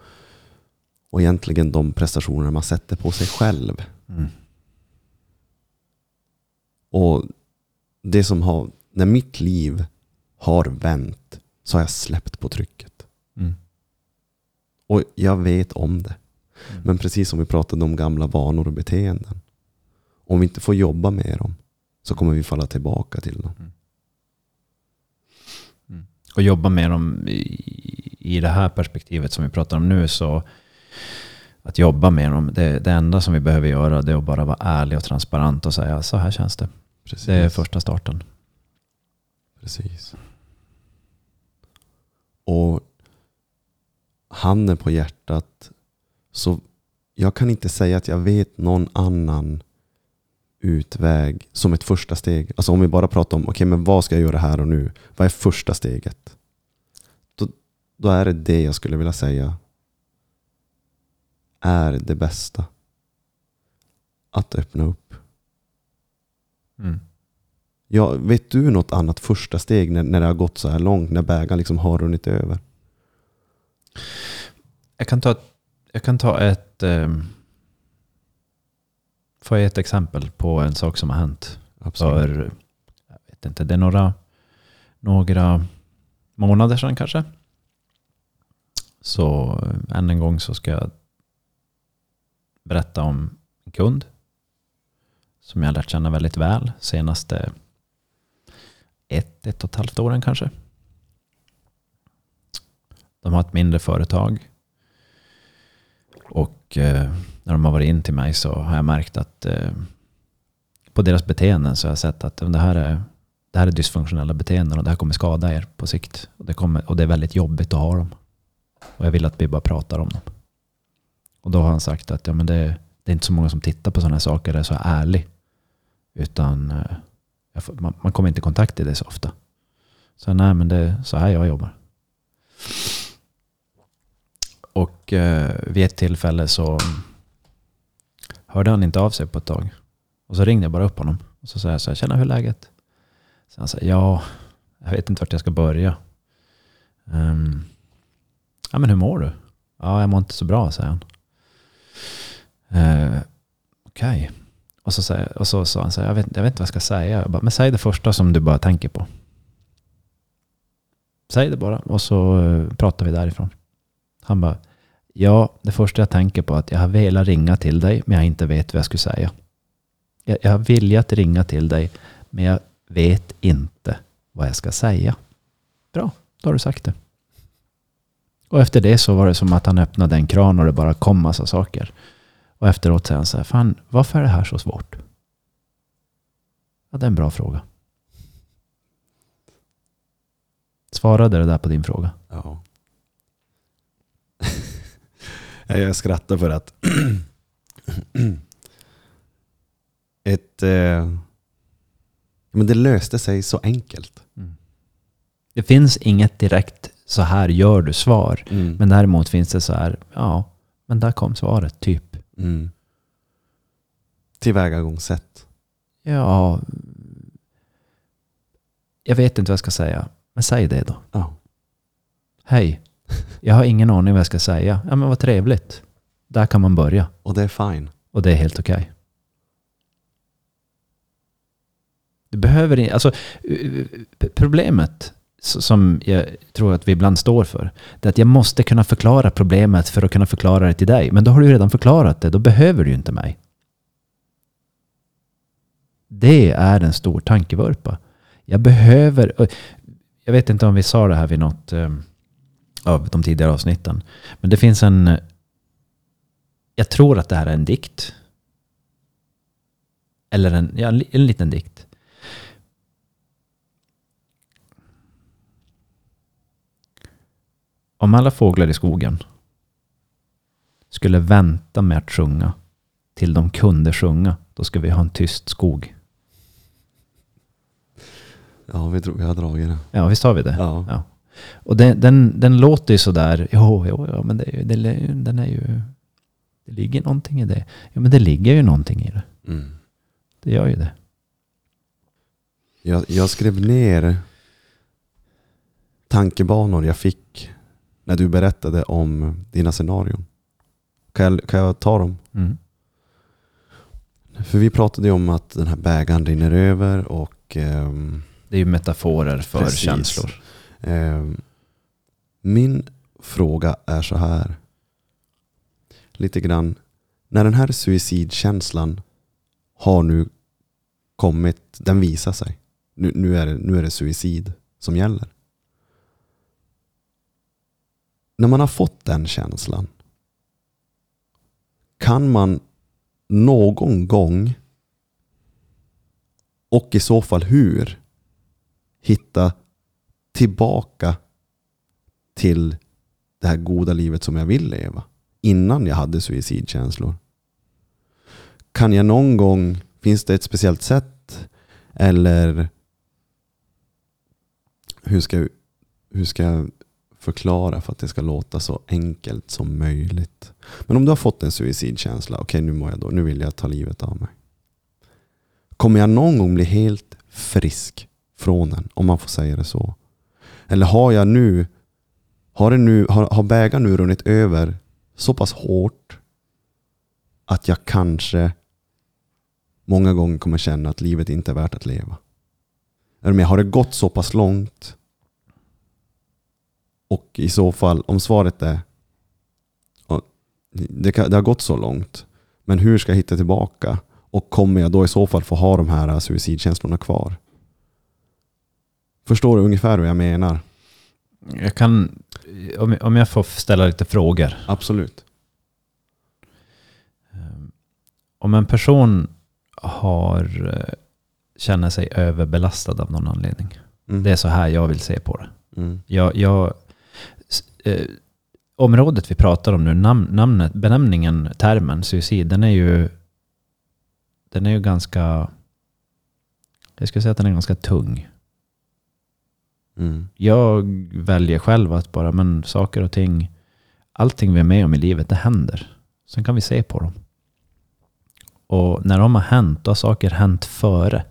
och egentligen de prestationer man sätter på sig själv. Mm. Och det som har, när mitt liv har vänt så har jag släppt på trycket. Mm. Och jag vet om det. Mm. Men precis som vi pratade om gamla vanor och beteenden. Om vi inte får jobba med dem så kommer vi falla tillbaka till dem. Och jobba med dem i, i det här perspektivet som vi pratar om nu så att jobba med dem, det, det enda som vi behöver göra det är att bara vara ärlig och transparent och säga så här känns det. Precis. Det är första starten. Precis. Och handen på hjärtat, så jag kan inte säga att jag vet någon annan utväg som ett första steg. Alltså om vi bara pratar om, okej men vad ska jag göra här och nu? Vad är första steget? Då, då är det det jag skulle vilja säga är det bästa. Att öppna upp. Mm. Ja, vet du något annat första steg när, när det har gått så här långt? När bägaren liksom har runnit över? Jag kan ta Jag kan ta ett... Får jag ett exempel på en sak som har hänt Absolut. för, jag vet inte, det är några, några månader sedan kanske. Så eh, än en gång så ska jag berätta om en kund som jag har lärt känna väldigt väl senaste ett, ett och ett halvt åren kanske. De har ett mindre företag. Och eh, när de har varit in till mig så har jag märkt att eh, på deras beteenden så har jag sett att det här är, det här är dysfunktionella beteenden och det här kommer skada er på sikt. Och det, kommer, och det är väldigt jobbigt att ha dem. Och jag vill att vi bara pratar om dem. Och då har han sagt att ja, men det, det är inte så många som tittar på sådana här saker, det är så ärlig. Utan eh, jag får, man, man kommer inte i kontakt i det så ofta. Så nej, men det är så här jag jobbar. Och eh, vid ett tillfälle så hörde han inte av sig på ett tag. Och så ringde jag bara upp honom. Och så sa jag så här, tjena hur är läget? Så han sa, ja, jag vet inte vart jag ska börja. Um, ja men hur mår du? Ja, jag mår inte så bra, säger han. Uh, Okej. Och så, säger, och så sa han så här, jag vet, jag vet inte vad jag ska säga. Jag bara, men säg det första som du bara tänker på. Säg det bara och så eh, pratar vi därifrån. Han bara, ja, det första jag tänker på är att jag har velat ringa till dig, men jag inte vet vad jag skulle säga. Jag, jag har velat ringa till dig, men jag vet inte vad jag ska säga. Bra, då har du sagt det. Och efter det så var det som att han öppnade en kran och det bara kom massa saker. Och efteråt säger han så här, fan varför är det här så svårt? Ja, det är en bra fråga. Svarade det där på din fråga? Ja jag skrattar för att ett, eh, men det löste sig så enkelt. Det finns inget direkt så här gör du svar. Mm. Men däremot finns det så här, ja, men där kom svaret, typ. Mm. Tillvägagångssätt. Ja, jag vet inte vad jag ska säga. Men säg det då. Ja. Hej, jag har ingen aning vad jag ska säga. Ja men vad trevligt. Där kan man börja. Och det är fine. Och det är helt okej. Du behöver inte, alltså uh, problemet s- som jag tror att vi ibland står för, det är att jag måste kunna förklara problemet för att kunna förklara det till dig. Men då har du redan förklarat det, då behöver du ju inte mig. Det är en stor tankevurpa. Jag behöver, och jag vet inte om vi sa det här vid något eh, av de tidigare avsnitten, men det finns en, jag tror att det här är en dikt. Eller en, ja, en li- en liten dikt. Om alla fåglar i skogen skulle vänta med att sjunga till de kunde sjunga, då ska vi ha en tyst skog. Ja, vi tror vi har dragit det. Ja, visst har vi det? Ja. Ja. Och den, den, den låter ju sådär, jo, jo, ja, men det, det, den är ju, det ligger någonting i det. Ja, men det ligger ju någonting i det. Mm. Det gör ju det. Jag, jag skrev ner tankebanor jag fick när du berättade om dina scenarion. Kan jag, kan jag ta dem? Mm. För vi pratade ju om att den här bägaren rinner över och ehm, Det är ju metaforer för Precis. känslor. Ehm, min fråga är så här. Lite grann. När den här suicidkänslan har nu kommit, den visar sig. Nu, nu, är det, nu är det suicid som gäller. När man har fått den känslan. Kan man någon gång och i så fall hur hitta tillbaka till det här goda livet som jag vill leva innan jag hade suicidkänslor. Kan jag någon gång, finns det ett speciellt sätt eller hur ska, jag- hur ska jag förklara för att det ska låta så enkelt som möjligt? Men om du har fått en suicidkänsla, okej nu mår jag då, nu vill jag ta livet av mig. Kommer jag någon gång bli helt frisk från den, om man får säga det så? Eller har jag nu, har, det nu, har, har bägaren nu runnit över så pass hårt att jag kanske många gånger kommer känna att livet inte är värt att leva. Eller? Har det gått så pass långt? Och i så fall, om svaret är det, kan, det har gått så långt, men hur ska jag hitta tillbaka? Och kommer jag då i så fall få ha de här suicidkänslorna kvar? Förstår du ungefär vad jag menar? Jag kan, om, om jag får ställa lite frågor. Absolut. Ehm, Om en person har, eh, känner sig överbelastad av någon anledning. Mm. Det är så här jag vill se på det. Mm. Jag, jag, eh, området vi pratar om nu, nam, namnet, benämningen, termen suicid, den är ju, den är ju ganska, jag skulle säga att den är ganska tung. Mm. Jag väljer själv att bara, men saker och ting, allting vi är med om i livet, det händer. Sen kan vi se på dem. Och när de har hänt, då har saker hänt före.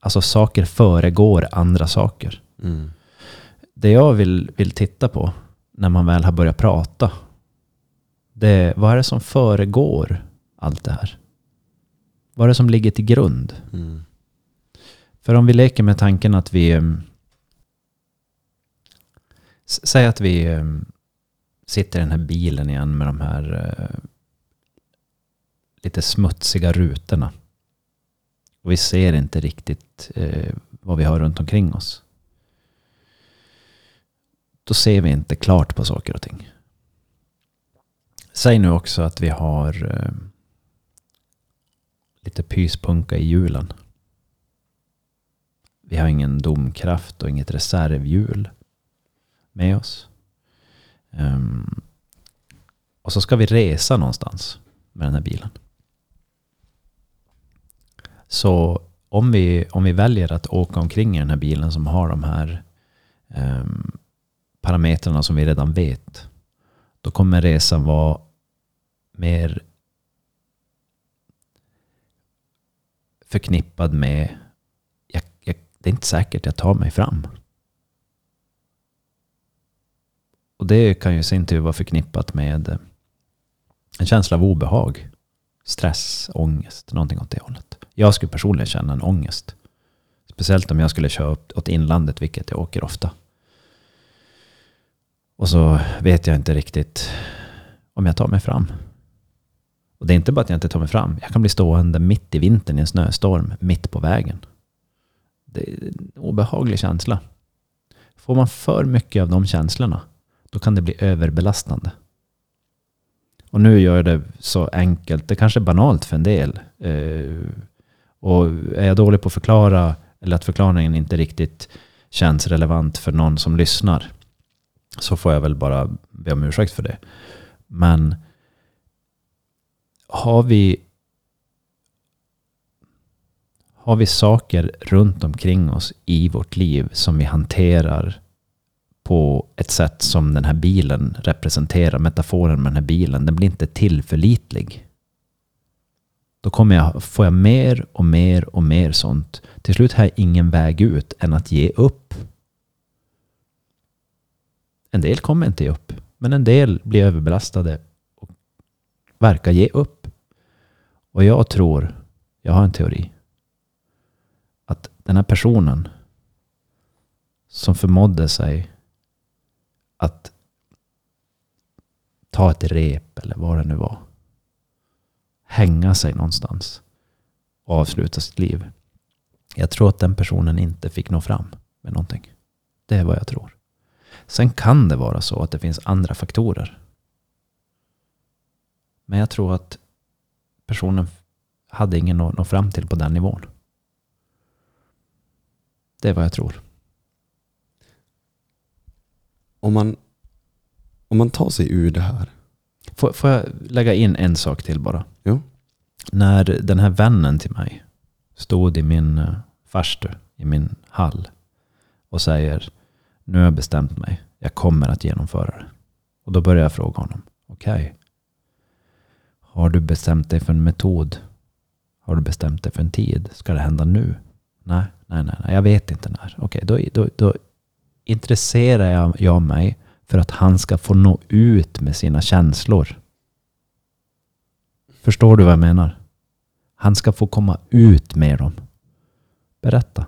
Alltså saker föregår andra saker. Mm. Det jag vill, vill titta på när man väl har börjat prata, det är vad är det som föregår allt det här? Vad är det som ligger till grund? Mm. För om vi leker med tanken att vi... Ehm, säg att vi ehm, sitter i den här bilen igen med de här eh, lite smutsiga rutorna. Och vi ser inte riktigt eh, vad vi har runt omkring oss. Då ser vi inte klart på saker och ting. Säg nu också att vi har ehm, lite pyspunka i hjulen. Vi har ingen domkraft och inget reservhjul med oss. Um, och så ska vi resa någonstans med den här bilen. Så om vi, om vi väljer att åka omkring i den här bilen som har de här um, parametrarna som vi redan vet. Då kommer resan vara mer förknippad med det är inte säkert jag tar mig fram. Och det kan ju i sin tur vara förknippat med eh, en känsla av obehag. Stress, ångest, någonting åt det hållet. Jag skulle personligen känna en ångest. Speciellt om jag skulle köra upp åt inlandet, vilket jag åker ofta. Och så vet jag inte riktigt om jag tar mig fram. Och det är inte bara att jag inte tar mig fram. Jag kan bli stående mitt i vintern i en snöstorm, mitt på vägen. Det är en obehaglig känsla. Får man för mycket av de känslorna, då kan det bli överbelastande. Och nu gör jag det så enkelt, det kanske är banalt för en del. Eh, och är jag dålig på att förklara, eller att förklaringen inte riktigt känns relevant för någon som lyssnar, så får jag väl bara be om ursäkt för det. Men har vi har vi saker runt omkring oss i vårt liv som vi hanterar på ett sätt som den här bilen representerar, metaforen med den här bilen, den blir inte tillförlitlig. Då kommer jag, får jag mer och mer och mer sånt. Till slut har jag ingen väg ut än att ge upp. En del kommer inte ge upp, men en del blir överbelastade och verkar ge upp. Och jag tror, jag har en teori, den här personen som förmådde sig att ta ett rep eller vad det nu var. Hänga sig någonstans och avsluta sitt liv. Jag tror att den personen inte fick nå fram med någonting. Det är vad jag tror. Sen kan det vara så att det finns andra faktorer. Men jag tror att personen hade ingen att nå fram till på den nivån. Det är vad jag tror. Om, man, om man tar sig ur det här. Får, får jag lägga in en sak till bara? Jo. När den här vännen till mig stod i min uh, farstu, i min hall och säger nu har jag bestämt mig, jag kommer att genomföra det. Och då börjar jag fråga honom, okej, har du bestämt dig för en metod? Har du bestämt dig för en tid? Ska det hända nu? Nej, nej, nej, nej jag vet inte när. Okej, då, då, då intresserar jag, jag mig för att han ska få nå ut med sina känslor. Förstår du vad jag menar? Han ska få komma ut med dem. Berätta.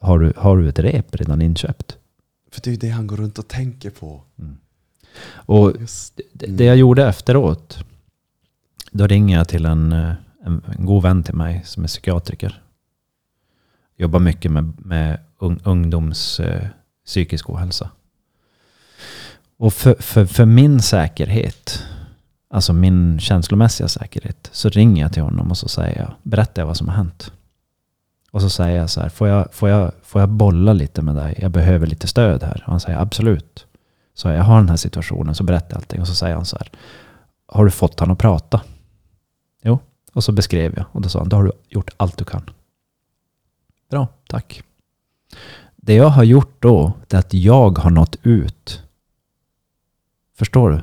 Har du, har du ett rep redan inköpt? För det är ju det han går runt och tänker på. Och Just. det, det jag gjorde efteråt, då ringer jag till en, eh, en, en god vän till mig som är psykiatriker. Jobbar mycket med, med un, ungdoms eh, psykisk ohälsa. Och för, för, för min säkerhet, alltså min känslomässiga säkerhet, så ringer jag till honom och så säger jag, berättar jag vad som har hänt. Och så säger jag så här, får jag, får jag, får jag bolla lite med dig? Jag behöver lite stöd här. Och han säger absolut. Så jag har den här situationen, så berättar jag allting. Och så säger han så här, har du fått han att prata? Jo, och så beskrev jag. Och då sa han, då har du gjort allt du kan. Bra, tack. Det jag har gjort då, det är att jag har nått ut. Förstår du?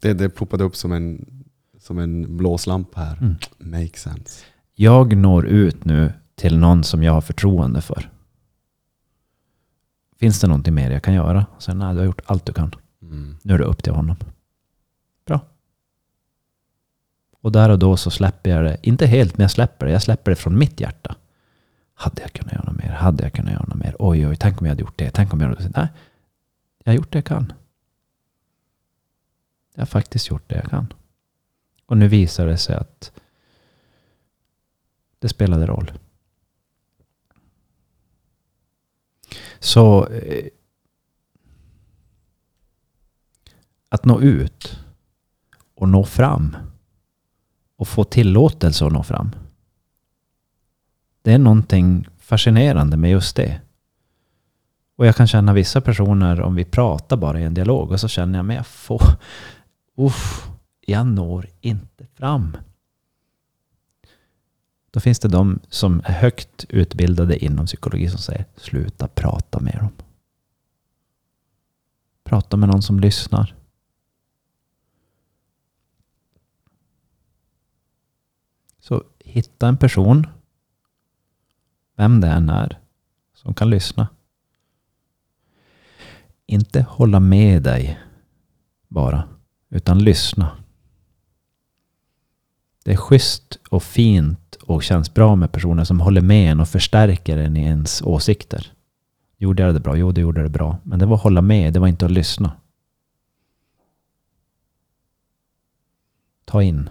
Det, det ploppade upp som en, som en blåslampa här. Mm. Make sense. Jag når ut nu till någon som jag har förtroende för. Finns det någonting mer jag kan göra? Så, nej, du har gjort allt du kan. Mm. Nu är det upp till honom. Bra. Och där och då så släpper jag det. Inte helt, men jag släpper det. Jag släpper det från mitt hjärta. Hade jag kunnat göra något mer? Hade jag kunnat göra något mer? Oj, oj, tänk om jag hade gjort det. Tänk om jag hade... Nej, jag har gjort det jag kan. Jag har faktiskt gjort det jag kan. Och nu visar det sig att det spelade roll. Så eh, att nå ut och nå fram och få tillåtelse att nå fram. Det är någonting fascinerande med just det. Och jag kan känna vissa personer, om vi pratar bara i en dialog, och så känner jag, men jag får... Uff, jag når inte fram. Då finns det de som är högt utbildade inom psykologi som säger, sluta prata med dem. Prata med någon som lyssnar. Så hitta en person, vem det än är, som kan lyssna. Inte hålla med dig bara, utan lyssna. Det är schysst och fint och känns bra med personer som håller med en och förstärker en i ens åsikter. Gjorde jag det bra? Jo, det gjorde det bra. Men det var att hålla med, det var inte att lyssna. Ta in.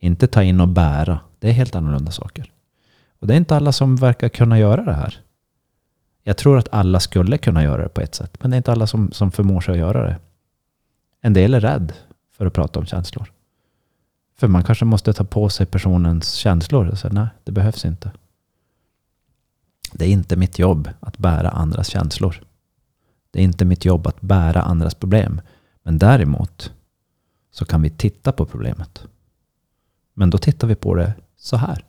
Inte ta in och bära. Det är helt annorlunda saker. Och det är inte alla som verkar kunna göra det här. Jag tror att alla skulle kunna göra det på ett sätt. Men det är inte alla som, som förmår sig att göra det. En del är rädd för att prata om känslor. För man kanske måste ta på sig personens känslor och säga nej, det behövs inte. Det är inte mitt jobb att bära andras känslor. Det är inte mitt jobb att bära andras problem. Men däremot så kan vi titta på problemet. Men då tittar vi på det så här.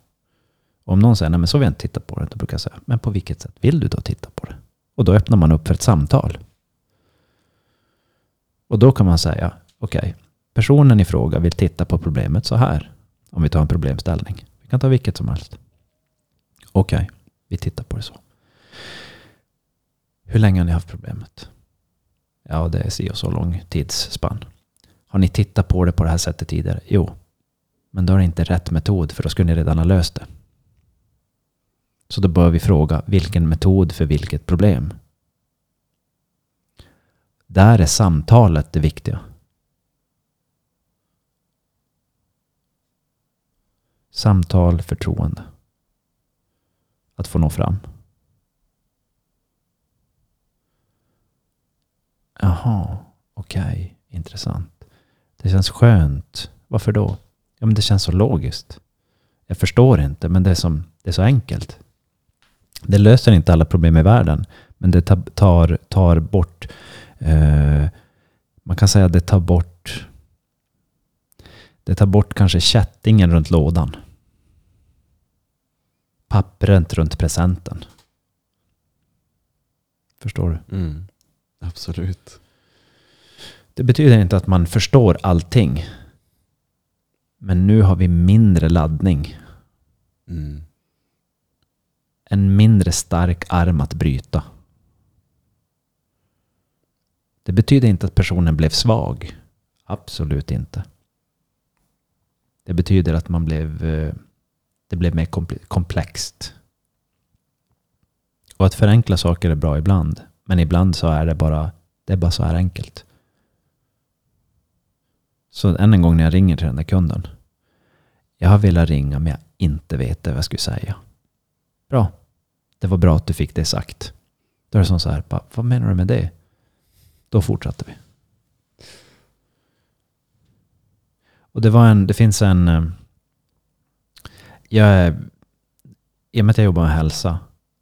Om någon säger, nej men så vill jag inte titta på det, då brukar jag säga, men på vilket sätt vill du då titta på det? Och då öppnar man upp för ett samtal. Och då kan man säga, okej, personen i fråga vill titta på problemet så här. Om vi tar en problemställning. Vi kan ta vilket som helst. Okej, vi tittar på det så. Hur länge har ni haft problemet? Ja, det är si och så lång tidsspann. Har ni tittat på det på det här sättet tidigare? Jo. Men då är det inte rätt metod för då skulle ni redan ha löst det. Så då bör vi fråga vilken metod för vilket problem. Där är samtalet det viktiga. Samtal, förtroende. Att få nå fram. Jaha, okej, intressant. Det känns skönt. Varför då? Ja, men det känns så logiskt. Jag förstår inte, men det är, som, det är så enkelt. Det löser inte alla problem i världen, men det tar, tar, bort... Eh, man kan säga att det tar bort... Det tar bort kanske kättingen runt lådan. Pappret runt presenten. Förstår du? Mm. Absolut. Det betyder inte att man förstår allting. Men nu har vi mindre laddning. Mm. En mindre stark arm att bryta. Det betyder inte att personen blev svag. Absolut inte. Det betyder att man blev, eh, det blev mer komple- komplext. Och att förenkla saker är bra ibland. Men ibland så är det bara, det är bara så här enkelt. Så än en gång när jag ringer till den där kunden. Jag har velat ringa men jag inte vet vad jag skulle säga. Bra. Det var bra att du fick det sagt. Då är det som så här, bara, vad menar du med det? Då fortsatte vi. Och det var en, det finns en, eh, jag är, i och med att jag jobbar med hälsa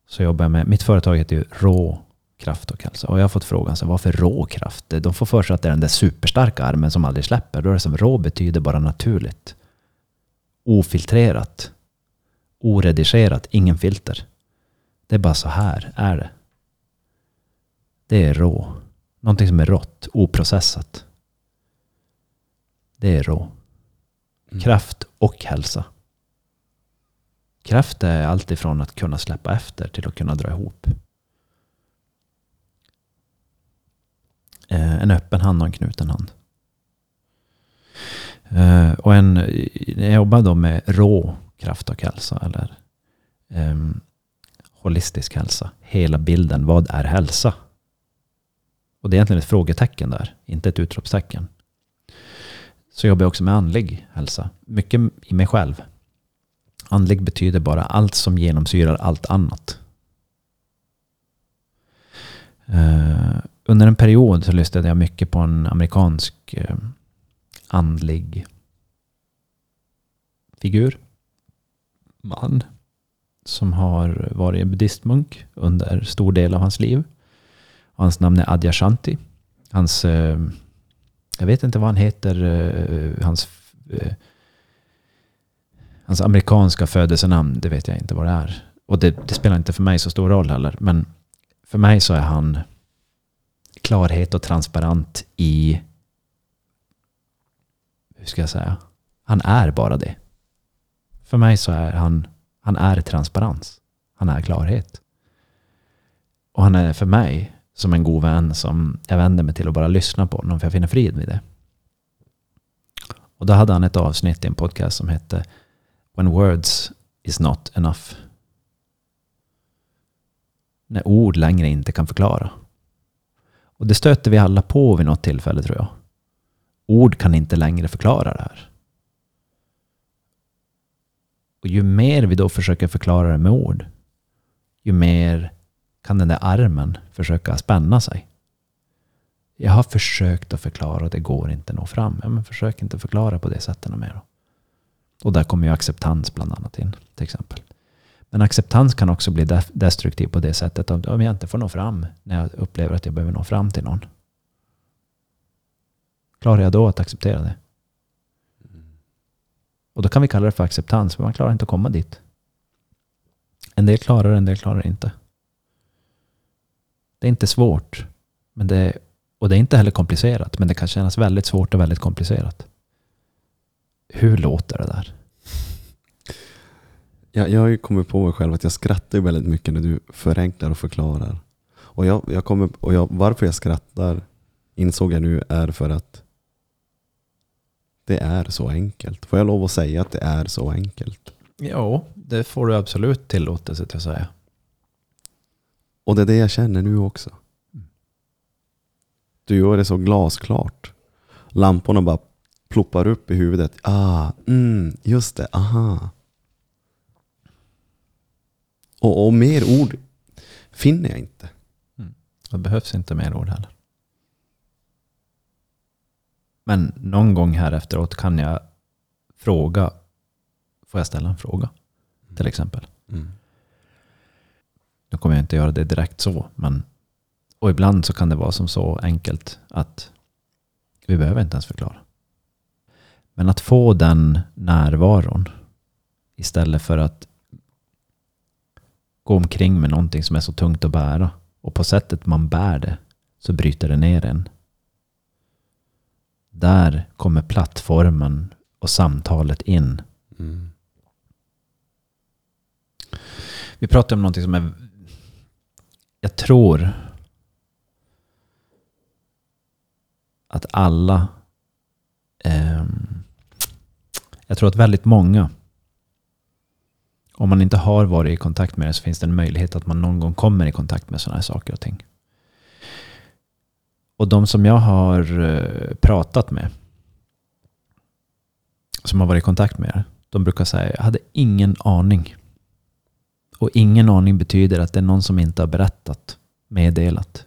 så jobbar jag med, mitt företag heter ju Rå kraft och hälsa. Och jag har fått frågan, så, varför rå kraft? De får för sig att det är den där superstarka armen som aldrig släpper. Då är det som rå betyder bara naturligt. Ofiltrerat. Oredigerat, ingen filter. Det är bara så här är det. Det är rå. Någonting som är rått, oprocessat. Det är rå. Mm. Kraft och hälsa. Kraft är allt ifrån att kunna släppa efter till att kunna dra ihop. Eh, en öppen hand och en knuten hand. Eh, Och en, jag jobbar då med rå kraft och hälsa eller em, holistisk hälsa. Hela bilden, vad är hälsa? Och det är egentligen ett frågetecken där, inte ett utropstecken. Så jobbar jag också med andlig hälsa. Mycket i mig själv. Andlig betyder bara allt som genomsyrar allt annat. Eh, under en period så lyssnade jag mycket på en amerikansk eh, andlig figur. Man. Som har varit en buddhistmunk under stor del av hans liv. Hans namn är Adyashanti. Hans, eh, jag vet inte vad han heter, eh, hans, eh, hans amerikanska födelsenamn, det vet jag inte vad det är. Och det, det spelar inte för mig så stor roll heller. Men för mig så är han klarhet och transparent i, hur ska jag säga, han är bara det. För mig så är han, han är transparens. Han är klarhet. Och han är för mig som en god vän som jag vänder mig till och bara lyssnar på honom för jag finner frid vid det. Och då hade han ett avsnitt i en podcast som hette When words is not enough. När ord längre inte kan förklara. Och det stöter vi alla på vid något tillfälle tror jag. Ord kan inte längre förklara det här. Och ju mer vi då försöker förklara det med ord, ju mer kan den där armen försöka spänna sig. Jag har försökt att förklara och det går inte att nå fram. Ja, men försök inte förklara på det sättet mer. Då. Och där kommer ju acceptans bland annat in till exempel. Men acceptans kan också bli destruktiv på det sättet om jag inte får nå fram när jag upplever att jag behöver nå fram till någon. Klarar jag då att acceptera det? Och då kan vi kalla det för acceptans, men man klarar inte att komma dit. En del klarar det, en del klarar det inte. Det är inte svårt. Men det, och det är inte heller komplicerat, men det kan kännas väldigt svårt och väldigt komplicerat. Hur låter det där? Jag, jag har ju kommit på mig själv att jag skrattar väldigt mycket när du förenklar och förklarar. Och, jag, jag kommer, och jag, varför jag skrattar insåg jag nu är för att det är så enkelt. Får jag lov att säga att det är så enkelt? Ja, det får du absolut tillåtelse till att säga. Och det är det jag känner nu också. Du gör det så glasklart. Lamporna bara ploppar upp i huvudet. Ah, mm, just det, aha. Och, och mer ord finner jag inte. Det behövs inte mer ord heller. Men någon gång här efteråt kan jag fråga. Får jag ställa en fråga? Till exempel. Mm. Nu kommer jag inte göra det direkt så. Men, och ibland så kan det vara som så enkelt att vi behöver inte ens förklara. Men att få den närvaron istället för att gå omkring med någonting som är så tungt att bära. Och på sättet man bär det så bryter det ner en. Där kommer plattformen och samtalet in. Mm. Vi pratar om någonting som är... Jag tror... att alla, Eh, jag tror att väldigt många, om man inte har varit i kontakt med det så finns det en möjlighet att man någon gång kommer i kontakt med sådana här saker och ting. Och de som jag har eh, pratat med, som har varit i kontakt med er, de brukar säga jag hade ingen aning. Och ingen aning betyder att det är någon som inte har berättat, meddelat.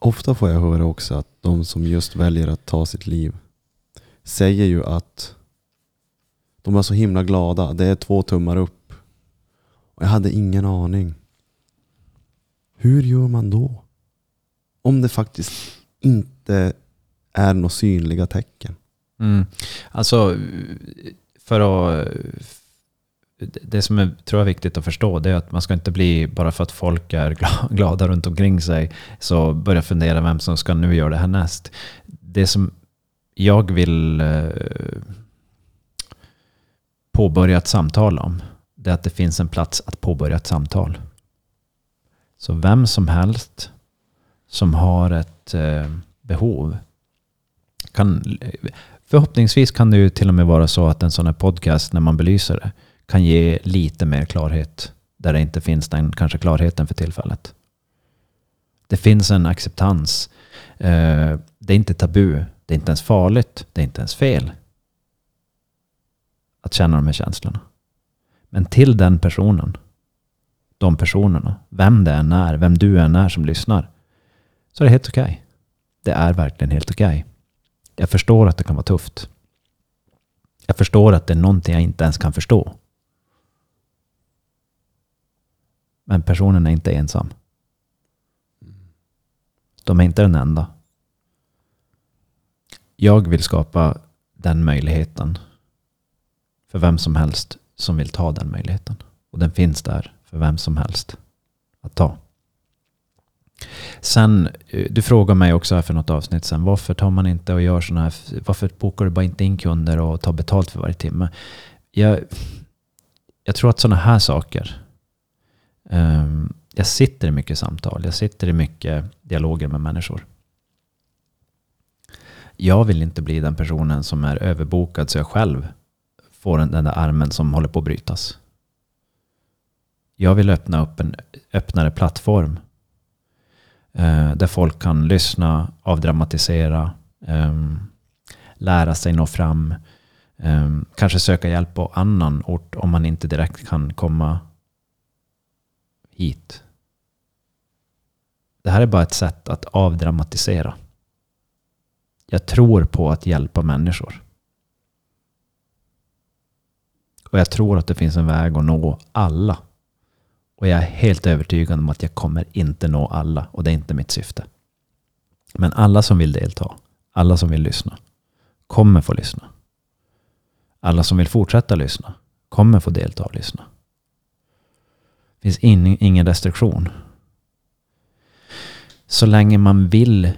Ofta får jag höra också att de som just väljer att ta sitt liv säger ju att de är så himla glada. Det är två tummar upp. Och jag hade ingen aning. Hur gör man då? Om det faktiskt inte är några synliga tecken. Mm. Alltså, för att... Det som är, tror jag är viktigt att förstå det är att man ska inte bli, bara för att folk är glada runt omkring sig, så börja fundera vem som ska nu göra det här näst. Det som jag vill eh, påbörja ett samtal om, det är att det finns en plats att påbörja ett samtal. Så vem som helst som har ett eh, behov kan Förhoppningsvis kan det ju till och med vara så att en sån här podcast, när man belyser det, kan ge lite mer klarhet där det inte finns den kanske klarheten för tillfället. Det finns en acceptans. Eh, Det är inte tabu. Det är inte ens farligt. Det är inte ens fel. Att känna de här känslorna. Men till den personen, de personerna, vem det än är, vem du än är som lyssnar, så är det helt okej. Det är verkligen helt okej. Jag förstår att det kan vara tufft. Jag förstår att det är någonting jag inte ens kan förstå. Men personen är inte ensam. De är inte den enda. Jag vill skapa den möjligheten för vem som helst som vill ta den möjligheten. Och den finns där för vem som helst att ta. Sen, eh, du frågar mig också här för något avsnitt sen, varför tar man inte och gör sådana här, varför bokar du bara inte in kunder och tar betalt för varje timme? Jag, jag tror att sådana här saker, um, jag sitter i mycket samtal, jag sitter i mycket dialoger med människor. Jag vill inte bli den personen som är överbokad så jag själv får den där armen som håller på att brytas. Jag vill öppna upp en öppnare plattform eh, där folk kan lyssna, avdramatisera, eh, lära sig nå fram, eh, kanske söka hjälp på annan ort om man inte direkt kan komma hit. Det här är bara ett sätt att avdramatisera. Jag tror på att hjälpa människor. Och jag tror att det finns en väg att nå alla. Och jag är helt övertygad om att jag kommer inte nå alla. Och det är inte mitt syfte. Men alla som vill delta, alla som vill lyssna, kommer få lyssna. Alla som vill fortsätta lyssna, kommer få delta och lyssna. Det finns in, ingen restriktion. Så länge man vill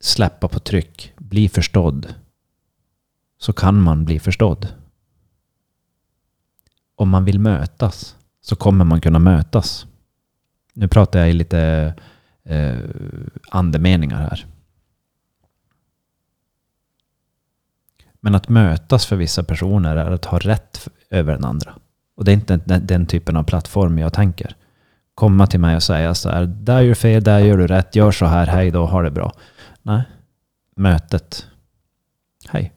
släppa på tryck, bli förstådd, så kan man bli förstådd. Om man vill mötas så kommer man kunna mötas. Nu pratar jag i lite eh, andemeningar här. Men att mötas för vissa personer är att ha rätt över den andra. Och det är inte den, den typen av plattform jag tänker. Komma till mig och säga så här, där gör du fel, där gör du rätt, gör så här, hej då, ha det bra. Nej, mötet. Hej.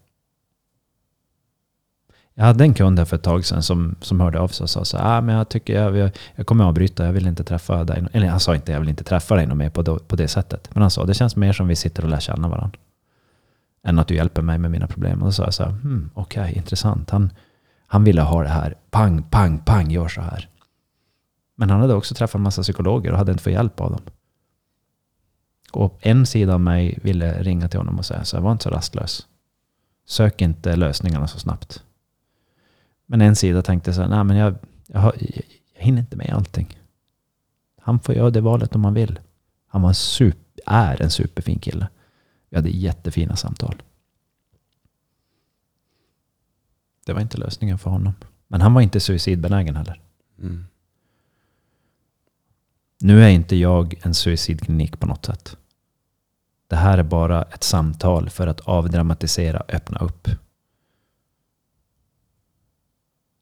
Jag hade en kund här för ett tag sedan som, som hörde av sig och sa så här, ah, men jag tycker jag, jag, jag kommer avbryta, jag vill inte träffa dig. Eller han sa inte jag vill inte träffa dig något mer på, då, på det sättet. Men han sa, det känns mer som vi sitter och lär känna varandra. Än att du hjälper mig med mina problem. Och då sa jag så här, hmm, okej, intressant. Han, han ville ha det här, pang, pang, pang, gör så här. Men han hade också träffat en massa psykologer och hade inte fått hjälp av dem. Och en sida av mig ville ringa till honom och säga så här, var inte så rastlös. Sök inte lösningarna så snabbt. Men en sida tänkte så här, nej men jag, jag, jag, jag hinner inte med allting. Han får göra det valet om han vill. Han var en super, är en superfin kille. Vi hade jättefina samtal. Det var inte lösningen för honom. Men han var inte suicidbenägen heller. Mm. Nu är inte jag en suicidklinik på något sätt. Det här är bara ett samtal för att avdramatisera, öppna upp.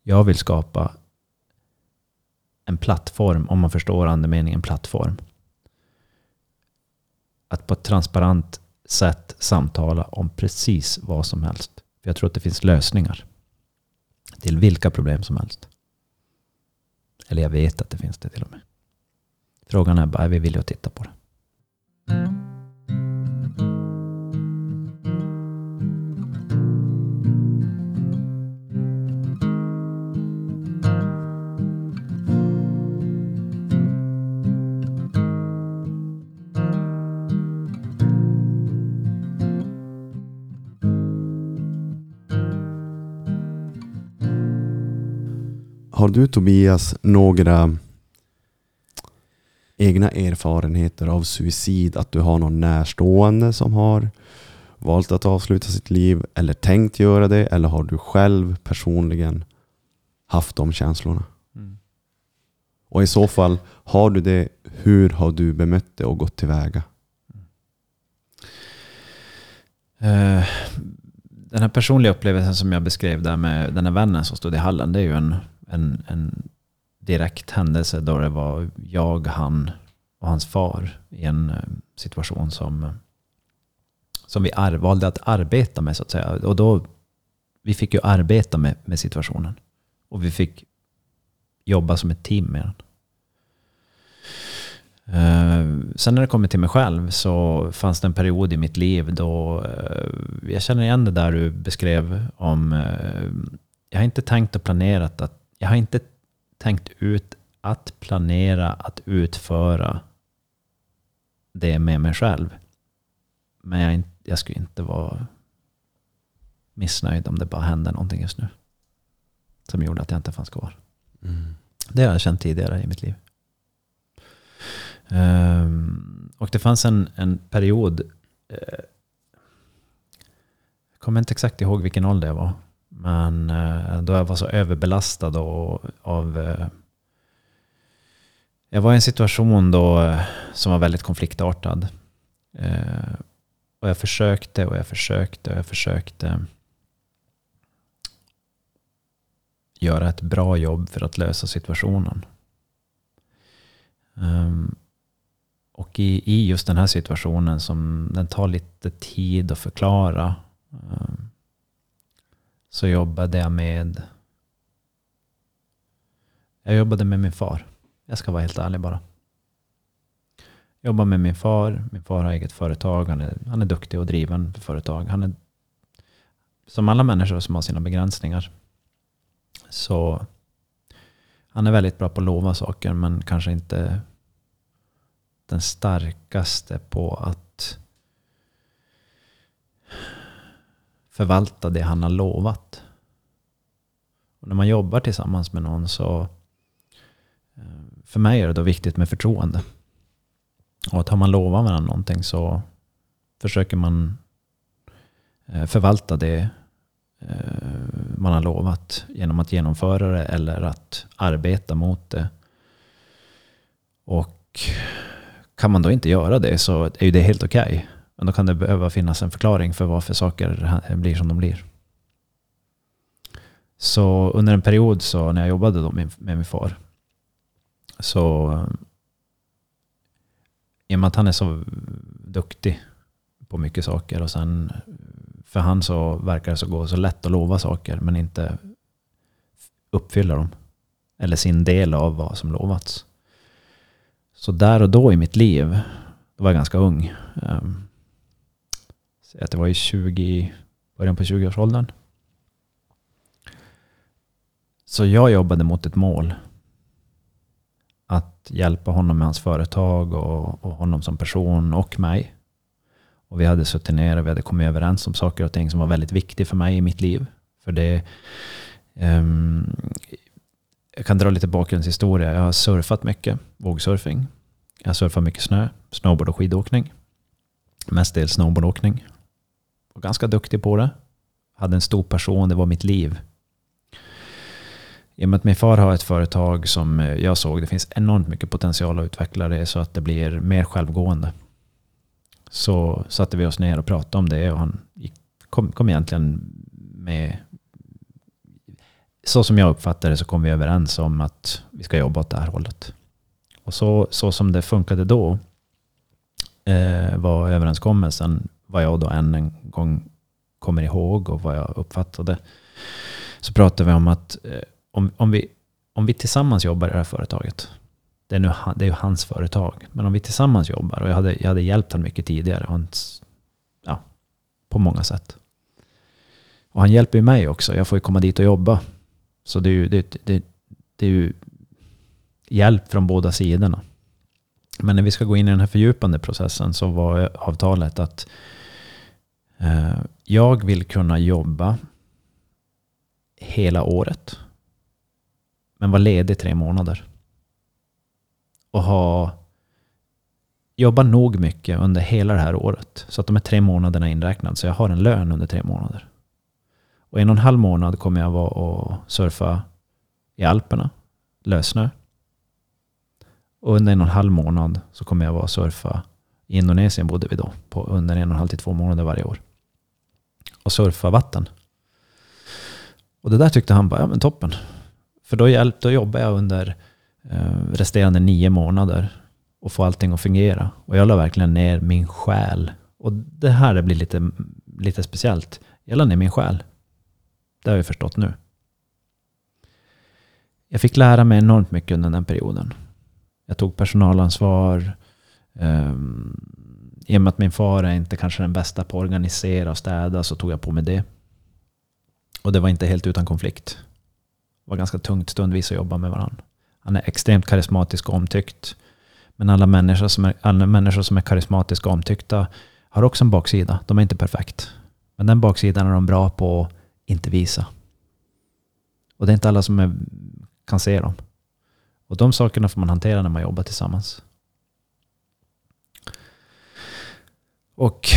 Jag vill skapa en plattform, om man förstår andemeningen plattform. Att på ett transparent sätt samtala om precis vad som helst. För jag tror att det finns lösningar till vilka problem som helst. Eller jag vet att det finns det till och med. Frågan är bara, är vi villiga att titta på det? Du Tobias några egna erfarenheter av suicid? Att du har någon närstående som har valt att avsluta sitt liv eller tänkt göra det? Eller har du själv personligen haft de känslorna? Mm. Och i så fall, har du det, hur har du bemött det och gått tillväga? Eh, Den här personliga upplevelsen som jag beskrev där med den här vännen som stod i hallen. Det är ju en, en, en direkt händelse då det var jag, han och hans far i en eh, situation som, eh, som vi valde att arbeta med så att säga. Och då, vi fick ju arbeta med, med situationen. Och vi fick jobba som ett team med den. Uh, sen när det kommer till mig själv så fanns det en period i mitt liv då uh, jag känner igen det där du beskrev om uh, jag har inte tänkt och planerat att jag har inte tänkt ut att planera att utföra det med mig själv. Men jag, jag skulle inte vara missnöjd om det bara hände någonting just nu. Som gjorde att jag inte fanns kvar. Det har jag känt tidigare i mitt liv. Ehm, och det fanns en, en period, eh, jag kommer inte exakt ihåg vilken ålder jag var, men eh, då jag var så överbelastad och, av... Eh, jag var i en situation då eh, som var väldigt konfliktartad. Och jag försökte och jag försökte och jag försökte göra ett bra jobb för att lösa situationen. Ehm, och i, i just den här situationen som den tar lite tid att förklara Um, så jobbade jag med jag jobbade med min far. Jag ska vara helt ärlig bara. Jag jobbar med min far. Min far har eget företag. Han är, han är duktig och driven för företag. Han är som alla människor som har sina begränsningar. Så han är väldigt bra på att lova saker men kanske inte den starkaste på att förvalta det han har lovat. Och när man jobbar tillsammans med någon så eh, för mig är det då viktigt med förtroende. Och att har man lovat varandra någonting så försöker man eh, förvalta det eh, man har lovat genom att genomföra det eller att arbeta mot det. Och kan man då inte göra det så är ju det helt okej. Men då kan det behöva finnas en förklaring för varför saker blir som de blir. Så under en period så när jag jobbade då med, med min far så i och med att han är så duktig på mycket saker och sen för han så verkar det så gå så lätt att lova saker men inte uppfylla dem. Eller sin del av vad som lovats. Så där och då i mitt liv, då var jag ganska ung. Um, att det var i 20, början på 20-årsåldern. Så jag jobbade mot ett mål. Att hjälpa honom med hans företag och, och honom som person och mig. Och vi hade suttit ner och vi hade kommit överens om saker och ting som var väldigt viktiga för mig i mitt liv. För det... Um, jag kan dra lite bakgrundshistoria. Jag har surfat mycket, vågsurfing. Jag surfar mycket snö, snowboard och skidåkning. Mestadels snowboardåkning. Var ganska duktig på det. Hade en stor passion, det var mitt liv. I och med att min far har ett företag som eh, jag såg, det finns enormt mycket potential att utveckla det så att det blir mer självgående. Så satte vi oss ner och pratade om det och han kom, kom egentligen med... Så som jag uppfattade det så kom vi överens om att vi ska jobba åt det här hållet. Och så, så som det funkade då eh, var överenskommelsen, vad jag då än en gång kommer ihåg och vad jag uppfattade. Så pratade vi om att eh, om, om, vi, om vi tillsammans jobbar i det här företaget. Det är, nu, det är ju hans företag. Men om vi tillsammans jobbar och jag hade, jag hade hjälpt honom mycket tidigare. Hans, ja, på många sätt. Och han hjälper ju mig också. Jag får ju komma dit och jobba. Så det är ju, det, det, det är ju hjälp från båda sidorna. Men när vi ska gå in i den här fördjupande processen så var avtalet att eh, Eh, jag vill kunna jobba hela året. Men vara ledig tre månader. Och ha jobba nog mycket under hela det här året. Så att de är tre månaderna inräknade. Så jag har en lön under tre månader. Och en och en halv månad kommer jag vara och surfa i Alperna, lössnö. Och under en och en halv månad så kommer jag vara och surfa i Indonesien bodde vi då, på under en och en halv till två månader varje år. Och surfa vatten. Och det där tyckte han bara, ja men toppen. För då, hjälp, då jobbade jag under eh, resterande nio månader och få allting att fungera. Och jag la verkligen ner min själ. Och det här blir lite, lite speciellt. Jag la ner min själ. Det har jag förstått nu. Jag fick lära mig enormt mycket under den perioden. Jag tog personalansvar. Um, I och med att min far är inte kanske den bästa på att organisera och städa så tog jag på mig det. Och det var inte helt utan konflikt. Det var ganska tungt stundvis att jobba med varandra. Han är extremt karismatisk och omtyckt. Men alla människor som är, alla människor som är karismatiska och omtyckta har också en baksida. De är inte perfekt. Men den baksidan är de bra på att inte visa. Och det är inte alla som är, kan se dem. Och de sakerna får man hantera när man jobbar tillsammans. Och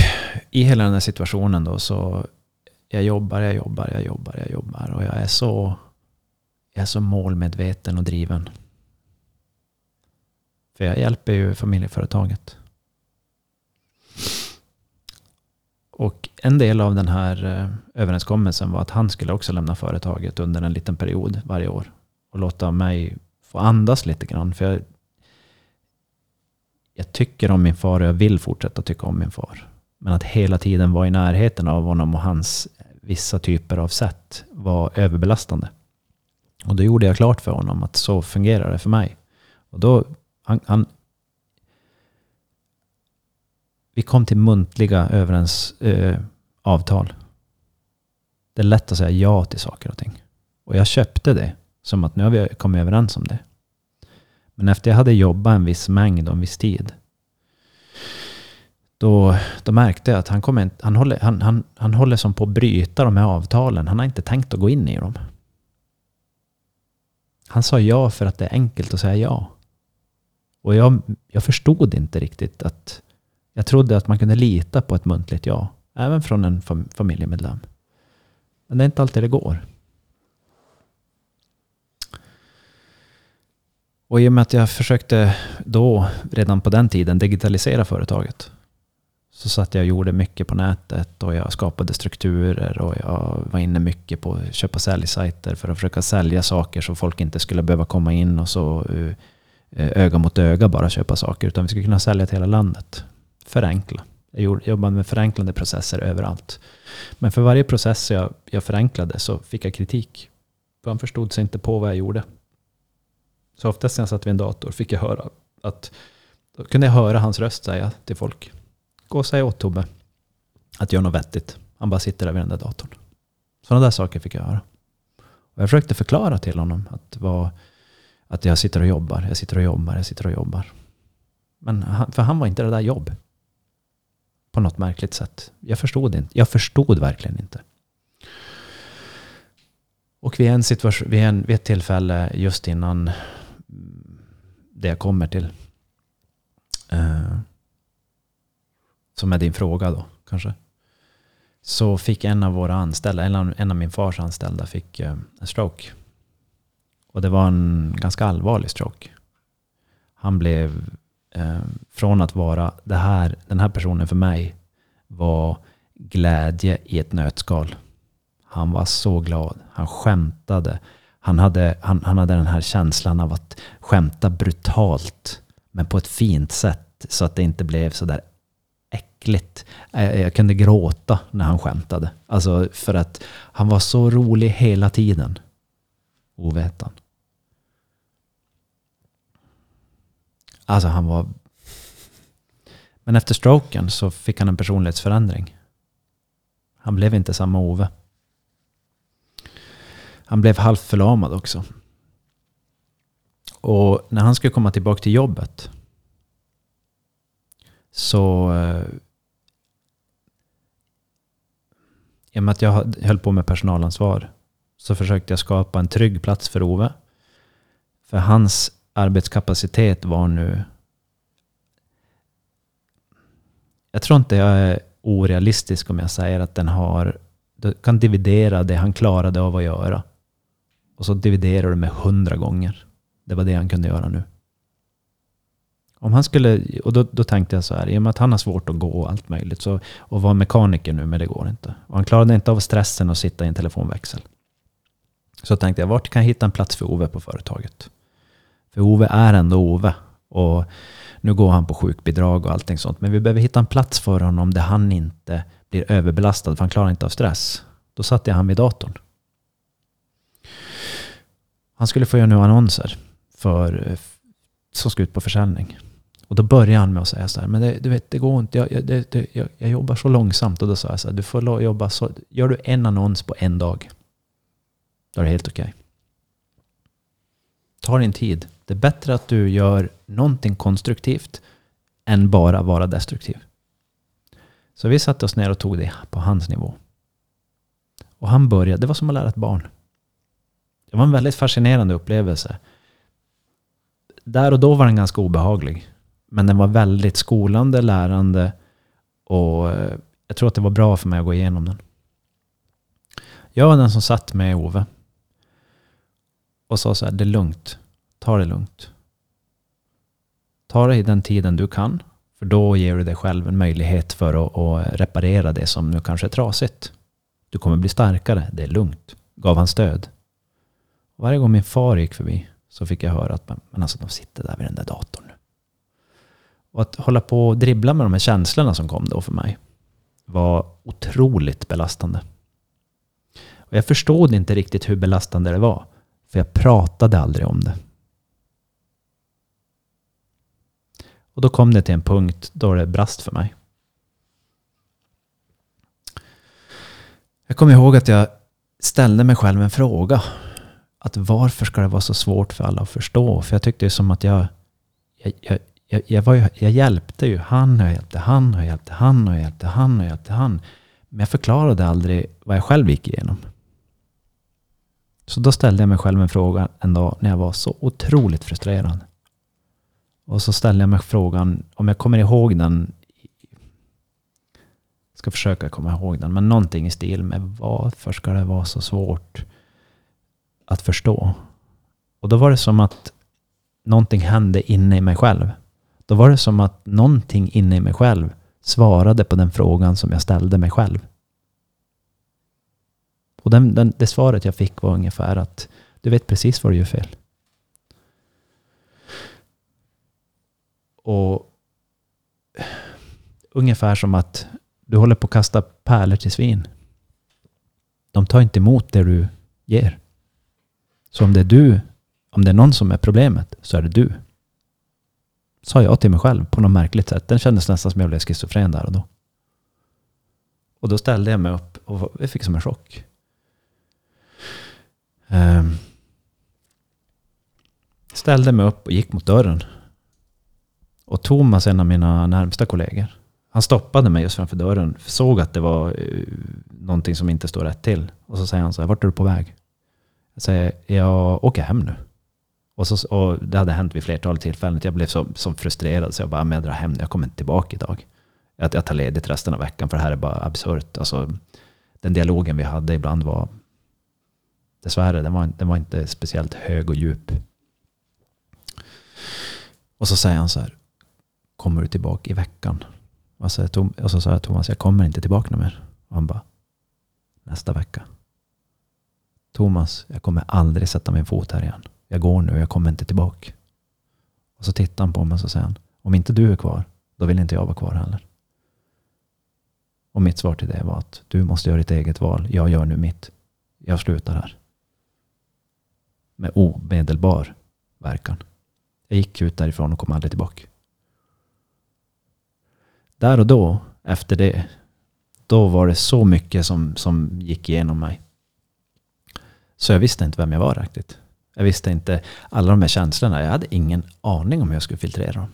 i hela den här situationen då så jag jobbar, jag jobbar, jag jobbar, jag jobbar och jag är så, jag är så målmedveten och driven. För jag hjälper ju familjeföretaget. Och en del av den här eh, överenskommelsen var att han skulle också lämna företaget under en liten period varje år. Och låta mig få andas lite grann. För jag, jag tycker om min far och jag vill fortsätta tycka om min far. Men att hela tiden vara i närheten av honom och hans vissa typer av sätt var överbelastande. Och då gjorde jag klart för honom att så fungerar det för mig. Och då, han, han vi kom till muntliga överens, eh, avtal. Det är lätt att säga ja till saker och ting. Och jag köpte det som att nu har vi kommit överens om det. Men efter jag hade jobbat en viss mängd och en viss tid. Då, då märkte jag att han, kommer, inte- han, håller, han, han, han håller som på att bryta de här avtalen. Han har inte tänkt att gå in i dem. Han sa ja för att det är enkelt att säga ja. Och jag, jag förstod inte riktigt att... Jag trodde att man kunde lita på ett muntligt ja. Även från en fam, familjemedlem. Men det är inte alltid det går. Och i och med att jag försökte då, redan på den tiden, digitalisera företaget. Så satt jag och gjorde mycket på nätet och jag skapade strukturer och jag var inne mycket på köpa och säljsajter för att försöka sälja saker så folk inte skulle behöva komma in och så eh, öga mot öga bara köpa saker. Utan vi skulle kunna sälja till hela landet. Förenkla. Jag jobbade med förenklande processer överallt. Men för varje process jag, jag förenklade så fick jag kritik. För han förstod sig inte på vad jag gjorde. Så oftast när jag satt vid en dator fick jag höra att då kunde jag höra hans röst säga till folk. Gå och säg åt Tobbe att göra något vettigt. Han bara sitter där vid den där datorn. Sådana där saker fick jag höra. Och jag försökte förklara till honom att, vad, att jag sitter och jobbar, jag sitter och jobbar, jag sitter och jobbar. Men han, för han var inte det där jobb. På något märkligt sätt. Jag förstod inte. Jag förstod verkligen inte. Och vid, en situation, vid, en, vid ett tillfälle just innan det jag kommer till. Eh, som är din fråga då kanske. Så fick en av våra anställda, en av, en av min fars anställda fick eh, en stroke. Och det var en ganska allvarlig stroke. Han blev, eh, från att vara det här, den här personen för mig, var glädje i ett nötskal. Han var så glad. Han skämtade. Han hade, han, han hade den här känslan av att skämta brutalt. Men på ett fint sätt. Så att det inte blev så där äckligt. Jag, jag kunde gråta när han skämtade. Alltså för att han var så rolig hela tiden. Ovetan. Alltså han var... Men efter stroken så fick han en personlighetsförändring. Han blev inte samma Ove. Han blev halvt förlamad också. Och när han skulle komma tillbaka till jobbet så... Eh, I och med att jag höll på med personalansvar så försökte jag skapa en trygg plats för Ove. För hans arbetskapacitet var nu... Jag tror inte jag är orealistisk om jag säger att den har... Du kan dividera det han klarade av att göra. Och så dividerar du med hundra gånger. Det var det han kunde göra nu. Om han skulle, och då, då tänkte jag så här, i och med att han har svårt att gå och allt möjligt, så, och vara mekaniker nu, men det går inte. Och han klarade inte av stressen att sitta i en telefonväxel. Så tänkte jag, vart kan jag hitta en plats för Ove på företaget? För Ove är ändå Ove. Och nu går han på sjukbidrag och allting sånt. Men vi behöver hitta en plats för honom där han inte blir överbelastad, för han klarar inte av stress. Då satte jag han vid datorn. Han skulle få göra nu annonser för, eh, som ska ut på försäljning. Och då började han med att säga så här, men det, du vet, det går inte, jag, det, det, jag, jag jobbar så långsamt. Och då sa jag så här, du får jobba så, gör du en annons på en dag, då är det helt okej. Ta din tid. Det är bättre att du gör någonting konstruktivt än bara vara destruktiv. Så vi satte oss ner och tog det på hans nivå. Och han började, det var som att lära ett barn. Det var en väldigt fascinerande upplevelse. Där och då var den ganska obehaglig. Men den var väldigt skolande, lärande och eh, jag tror att det var bra för mig att gå igenom den. Jag var den som satt med Ove och sa så här, det är lugnt. Ta det lugnt. Ta det i den tiden du kan. För då ger du dig själv en möjlighet för att, att reparera det som nu kanske är trasigt. Du kommer bli starkare, det är lugnt. Gav han stöd. Varje gång min far gick förbi så fick jag höra att men alltså, de sitter där vid den där datorn nu. Och att hålla på och dribbla med de här känslorna som kom då för mig var otroligt belastande. Och jag förstod inte riktigt hur belastande det var. För jag pratade aldrig om det. Och då kom det till en punkt då det brast för mig. Jag kommer ihåg att jag ställde mig själv en fråga. Att varför ska det vara så svårt för alla att förstå? För jag tyckte det som att jag, jag, jag, jag, jag, var ju, jag hjälpte ju han och jag hjälpte han och jag hjälpte han och jag hjälpte han och jag hjälpte han. Men jag förklarade aldrig vad jag själv gick igenom. Så då ställde jag mig själv en fråga en dag när jag var så otroligt frustrerad. Och så ställde jag mig frågan, om jag kommer ihåg den, jag ska försöka komma ihåg den, men någonting i stil med varför ska det vara så svårt att förstå? Och då var det som att någonting hände inne i mig själv. Då var det som att någonting inne i mig själv svarade på den frågan som jag ställde mig själv. Och den, den, det svaret jag fick var ungefär att du vet precis vad du gör fel. Och ungefär som att du håller på att kasta pärlor till svin. De tar inte emot det du ger. Så om det är du, om det är någon som är problemet, så är det du. Sa jag till mig själv på något märkligt sätt. Den kändes nästan som jag blev schizofren där och då. Och då ställde jag mig upp och jag fick som en chock. Um, ställde mig upp och gick mot dörren. Och Thomas, en av mina närmsta kollegor, han stoppade mig just framför dörren. Såg att det var uh, någonting som inte stod rätt till. Och så säger han så här, vart är du på väg? Jag säger, jag åker hem nu. Och, så, och det hade hänt vid flertalet tillfällen. Jag blev så, så frustrerad så jag bara, men jag drar hem nu. Jag kommer inte tillbaka idag. Jag, jag tar ledigt resten av veckan för det här är bara absurt. Alltså, den dialogen vi hade ibland var Dessvärre, den var, den var inte speciellt hög och djup. Och så säger han så här. Kommer du tillbaka i veckan? Och så, Tom, och så sa jag Thomas, jag kommer inte tillbaka mer. Och han bara, nästa vecka. Thomas, jag kommer aldrig sätta min fot här igen. Jag går nu, jag kommer inte tillbaka. Och så tittar han på mig och så säger han, om inte du är kvar, då vill inte jag vara kvar heller. Och mitt svar till det var att du måste göra ditt eget val. Jag gör nu mitt. Jag slutar här. Med omedelbar verkan. Jag gick ut därifrån och kom aldrig tillbaka. Där och då, efter det, då var det så mycket som, som gick igenom mig. Så jag visste inte vem jag var riktigt. Jag visste inte alla de här känslorna. Jag hade ingen aning om hur jag skulle filtrera dem.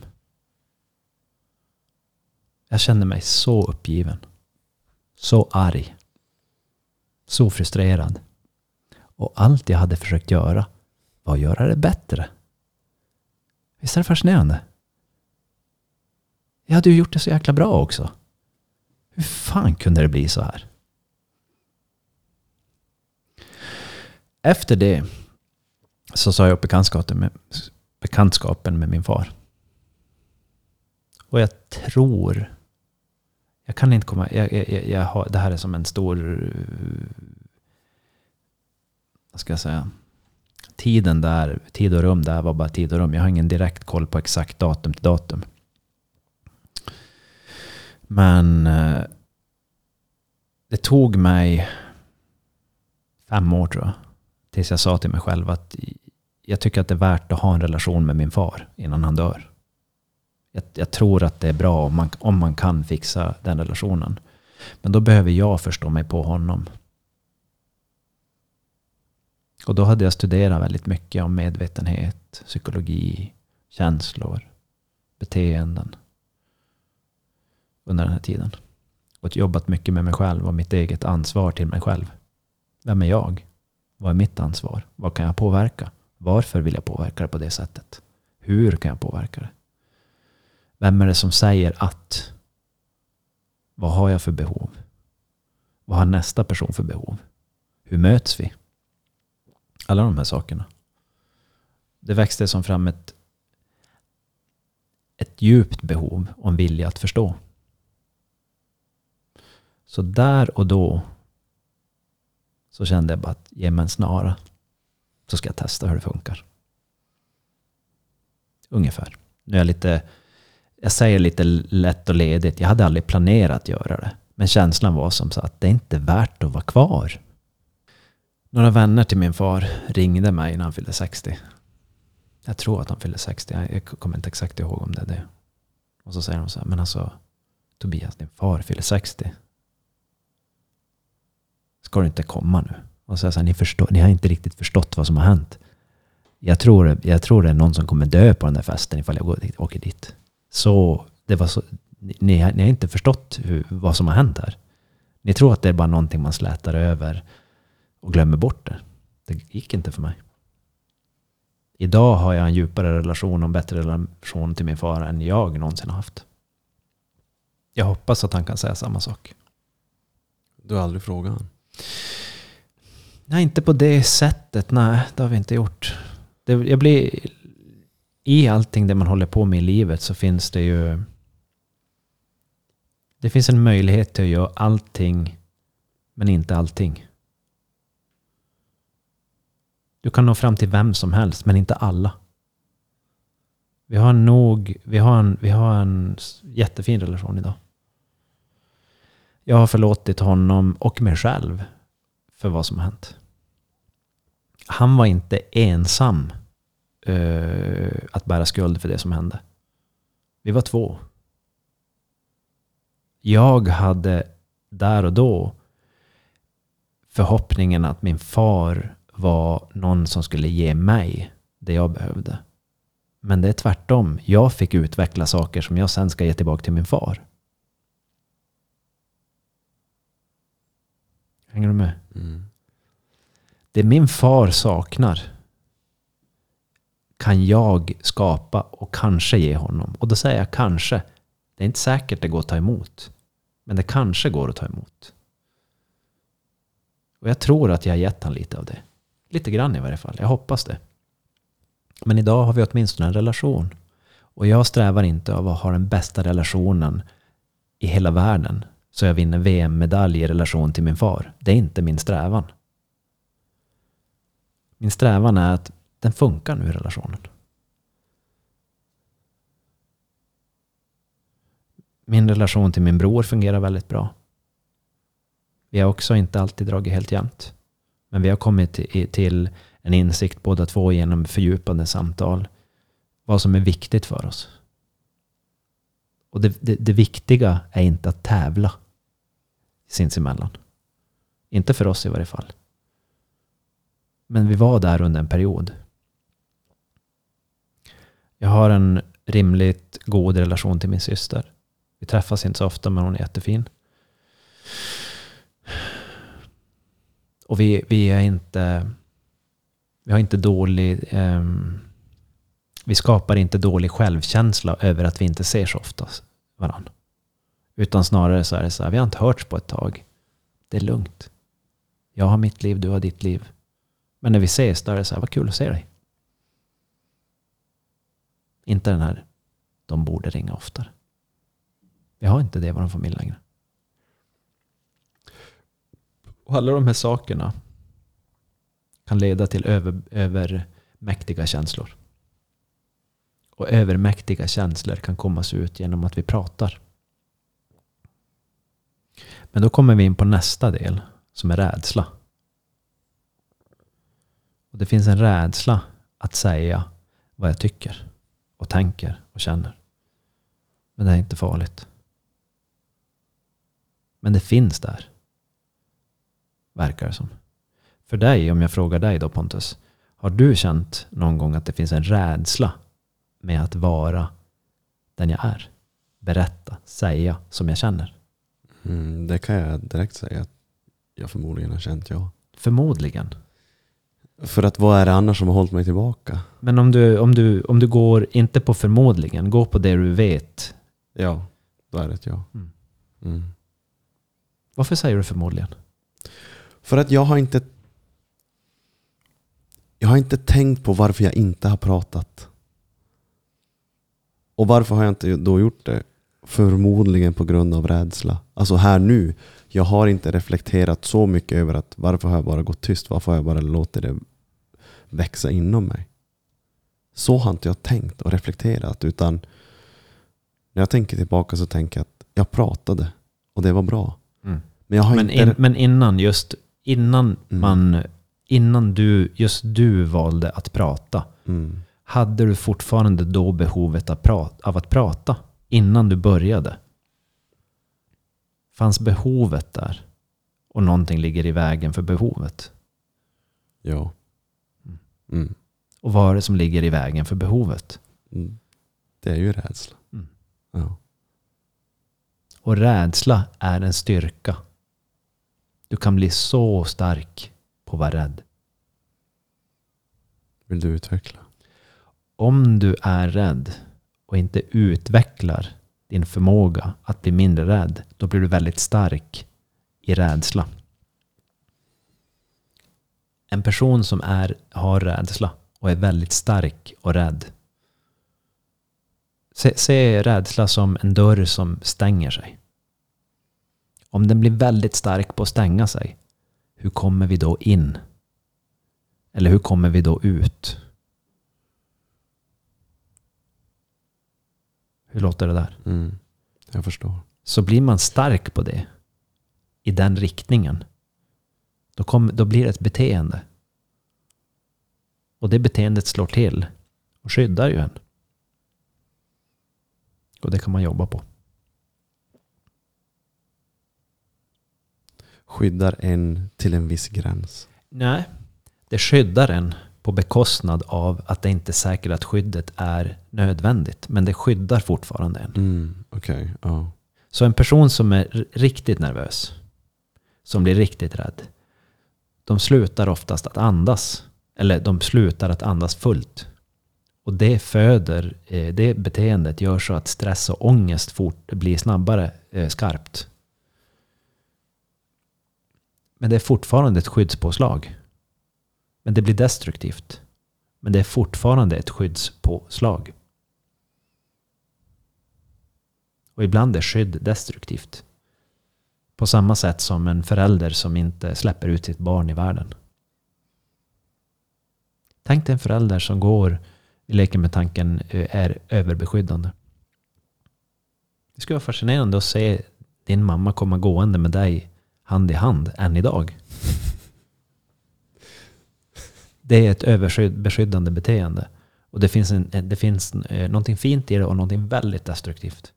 Jag kände mig så uppgiven. Så arg. Så frustrerad. Och allt jag hade försökt göra var att göra det bättre. Visst är det fascinerande? Jag hade ju gjort det så jäkla bra också. Hur fan kunde det bli så här? Efter det så sa jag upp bekantskapen med, bekantskapen med min far. Och jag tror... Jag kan inte komma... Jag, jag, jag har, det här är som en stor... Vad ska jag säga? Tiden där, tid och rum där var bara tid och rum. Jag har ingen direkt koll på exakt datum till datum. Men eh, det tog mig fem år tror jag. Tills jag sa till mig själv att jag tycker att det är värt att ha en relation med min far innan han dör. Jag, jag tror att det är bra om man, om man kan fixa den relationen. Men då behöver jag förstå mig på honom. Och då hade jag studerat väldigt mycket om medvetenhet, psykologi, känslor, beteenden under den här tiden. Och jobbat mycket med mig själv och mitt eget ansvar till mig själv. Vem är jag? Vad är mitt ansvar? Vad kan jag påverka? Varför vill jag påverka det på det sättet? Hur kan jag påverka det? Vem är det som säger att? Vad har jag för behov? Vad har nästa person för behov? Hur möts vi? Alla de här sakerna. Det växte som fram ett, ett djupt behov och en vilja att förstå. Så där och då så kände jag bara att ge mig en snara. Så ska jag testa hur det funkar. Ungefär. Nu är jag lite, jag säger lite lätt och ledigt. Jag hade aldrig planerat att göra det. Men känslan var som så att det är inte värt att vara kvar. Några vänner till min far ringde mig när han fyllde 60. Jag tror att han fyllde 60. Jag kommer inte exakt ihåg om det är det. Och så säger de så här, men alltså Tobias, din far fyller 60 ska du inte komma nu? Och så, så här, ni, förstår, ni har inte riktigt förstått vad som har hänt. Jag tror, jag tror det är någon som kommer dö på den där festen ifall jag går dit, åker dit. Så det var så, ni, ni har inte förstått hur, vad som har hänt här. Ni tror att det är bara någonting man slätar över och glömmer bort det. Det gick inte för mig. Idag har jag en djupare relation och en bättre relation till min far än jag någonsin har haft. Jag hoppas att han kan säga samma sak. Du har aldrig frågat honom? Nej, inte på det sättet. Nej, det har vi inte gjort. Det, jag blir, I allting det man håller på med i livet så finns det ju... Det finns en möjlighet till att göra allting, men inte allting. Du kan nå fram till vem som helst, men inte alla. Vi har nog, vi har en, vi har en jättefin relation idag. Jag har förlåtit honom och mig själv för vad som har hänt. Han var inte ensam uh, att bära skuld för det som hände. Vi var två. Jag hade där och då förhoppningen att min far var någon som skulle ge mig det jag behövde. Men det är tvärtom. Jag fick utveckla saker som jag sen ska ge tillbaka till min far. Hänger du med? Mm. Det min far saknar kan jag skapa och kanske ge honom. Och då säger jag kanske. Det är inte säkert det går att ta emot. Men det kanske går att ta emot. Och jag tror att jag har gett honom lite av det. Lite grann i varje fall. Jag hoppas det. Men idag har vi åtminstone en relation. Och jag strävar inte av att ha den bästa relationen i hela världen. Så jag vinner VM-medalj i relation till min far. Det är inte min strävan. Min strävan är att den funkar nu i relationen. Min relation till min bror fungerar väldigt bra. Vi har också inte alltid dragit helt jämnt. Men vi har kommit till- en insikt båda två genom fördjupande samtal. Vad som är viktigt för oss. Och det, det, det viktiga är inte att tävla sinsemellan. Inte för oss i varje fall. Men vi var där under en period. Jag har en rimligt god relation till min syster. Vi träffas inte så ofta men hon är jättefin. Och vi, vi är inte... Vi har inte dålig... Um, vi skapar inte dålig självkänsla över att vi inte ser så ofta varandra. Utan snarare så är det så här, vi har inte hörts på ett tag. Det är lugnt. Jag har mitt liv, du har ditt liv. Men när vi ses, då är det så här, vad kul att se dig. Inte den här, de borde ringa oftare. Vi har inte det i vår familj längre. Och alla de här sakerna kan leda till över, övermäktiga känslor. Och övermäktiga känslor kan komma sig ut genom att vi pratar. Men då kommer vi in på nästa del som är rädsla. Och det finns en rädsla att säga vad jag tycker och tänker och känner. Men det är inte farligt. Men det finns där. Verkar det som. För dig, om jag frågar dig då Pontus. Har du känt någon gång att det finns en rädsla med att vara den jag är? Berätta, säga som jag känner. Mm, det kan jag direkt säga att jag förmodligen har känt ja. Förmodligen. För att vad är det annars som har hållit mig tillbaka? Men om du, om, du, om du går inte på förmodligen, gå på det du vet. Ja, då är det ett ja. Mm. Mm. Varför säger du förmodligen? För att jag har inte Jag har inte tänkt på varför jag inte har pratat. Och varför har jag inte då gjort det? Förmodligen på grund av rädsla. Alltså här nu. Jag har inte reflekterat så mycket över att varför har jag bara gått tyst? Varför har jag bara låtit det växa inom mig? Så har inte jag tänkt och reflekterat. Utan när jag tänker tillbaka så tänker jag att jag pratade. Och det var bra. Mm. Men jag har Men, inte... in, men innan just, innan Mm. man, innan du, just du valde att prata. Mm. Hade du fortfarande då behovet av, pra- av att prata? Innan du började? Fanns behovet där? Och någonting ligger i vägen för behovet? Ja. Mm. Och vad är det som ligger i vägen för behovet? Mm. Det är ju rädsla. Mm. Ja. Och rädsla är en styrka. Du kan bli så stark på att vara rädd. Vill du utveckla? Om du är rädd och inte utvecklar din förmåga att bli mindre rädd, då blir du väldigt stark i rädsla. En person som är, har rädsla och är väldigt stark och rädd. Se, se rädsla som en dörr som stänger sig. Om den blir väldigt stark på att stänga sig, hur kommer vi då in? Eller hur kommer vi då ut? Hur låter det där? Mm. Jag förstår. Så blir man stark på det, i den riktningen, då, kom, då blir det ett beteende. Och det beteendet slår till och skyddar ju en. Och det kan man jobba på. Skyddar en till en viss gräns. Nej, det skyddar en på bekostnad av att det inte är säkert att skyddet är nödvändigt. Men det skyddar fortfarande en. Mm. Okej, ja. Så en person som är riktigt nervös, som blir riktigt rädd, de slutar oftast att andas. Eller de slutar att andas fullt. Och det föder, eh, det beteendet gör så att stress och ångest fort blir snabbare eh, skarpt. Men det är fortfarande ett skyddspåslag. Men det blir destruktivt. Men det är fortfarande ett skyddspåslag. Och ibland är skydd destruktivt. På samma sätt som en förälder som inte släpper ut sitt barn i världen. Tänk dig en förälder som går, vi leker med tanken, eh, är överbeskyddande. Det skulle vara fascinerande att se din mamma komma gående med dig hand i hand än idag. Det är ett överbeskyddande beteende. Och det finns, en, det finns eh, någonting fint i det och någonting väldigt destruktivt.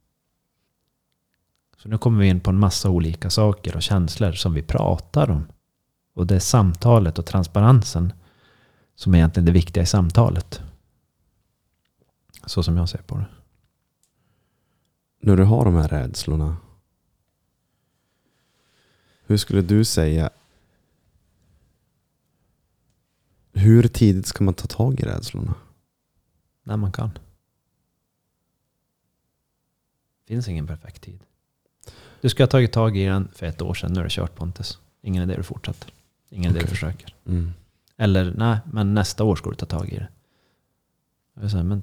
Så nu kommer vi in på en massa olika saker och känslor som vi pratar om. Och det är samtalet och transparensen som är egentligen det viktiga i samtalet. Så som jag ser på det. När du har de här rädslorna. Hur skulle du säga? Hur tidigt ska man ta tag i rädslorna? När man kan. finns ingen perfekt tid. Du skulle ha tagit tag i den för ett år sedan. Nu är det kört Pontus. Ingen idé du fortsätter. Ingen idé du försöker. Mm. Eller nej, men nästa år ska du ta tag i det. Jag säga, men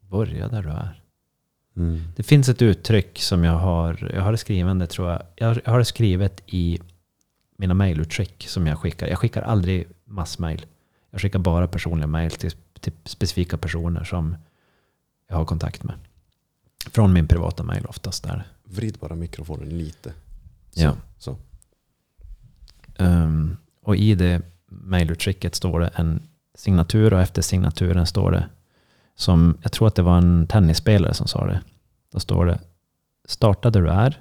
börja där du är. Mm. Det finns ett uttryck som jag har, jag har det skrivande tror jag. Jag har, det skrivet i mina mejlutskick som jag skickar. Jag skickar aldrig massmail. Jag skickar bara personliga mejl till, till specifika personer som jag har kontakt med. Från min privata mejl oftast där. Vrid bara mikrofonen lite. Så. Ja. Så. Um, och i det mejlutskicket står det en signatur och efter signaturen står det som, jag tror att det var en tennisspelare som sa det. Då står det starta där du är,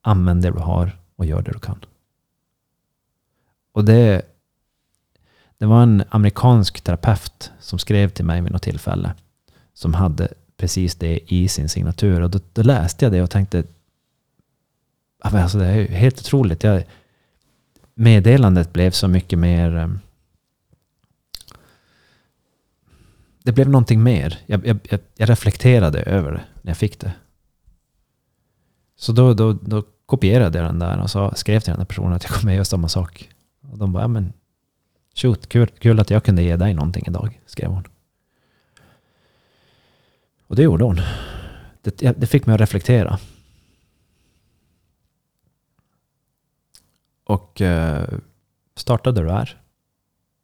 använd det du har och gör det du kan. Och det, det var en amerikansk terapeut som skrev till mig vid något tillfälle som hade precis det i sin signatur. Och då, då läste jag det och tänkte ah, alltså det är ju helt otroligt. Jag, meddelandet blev så mycket mer... Eh, det blev någonting mer. Jag, jag, jag, reflekterade över det när jag fick det. Så då, då, då kopierade jag den där och så skrev till den där personen att jag kommer göra samma sak. Och de bara, ja men shoot, kul, kul att jag kunde ge dig någonting idag, skrev hon. Och det gjorde hon. Det, det fick mig att reflektera. Och eh, starta där du är.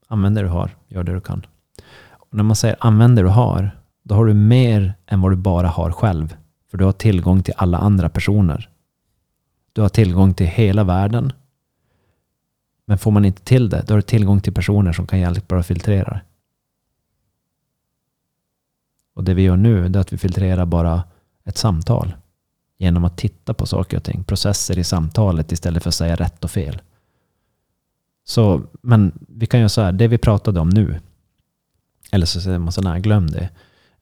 Använd det du har, gör det du kan. Och när man säger använd det du har, då har du mer än vad du bara har själv. För du har tillgång till alla andra personer. Du har tillgång till hela världen. Men får man inte till det, då har du tillgång till personer som kan hjälpa dig att filtrera det. Och det vi gör nu, det är att vi filtrerar bara ett samtal. Genom att titta på saker och ting, processer i samtalet istället för att säga rätt och fel. Så, men vi kan göra så här, det vi pratade om nu, eller så säger man så här, glöm det.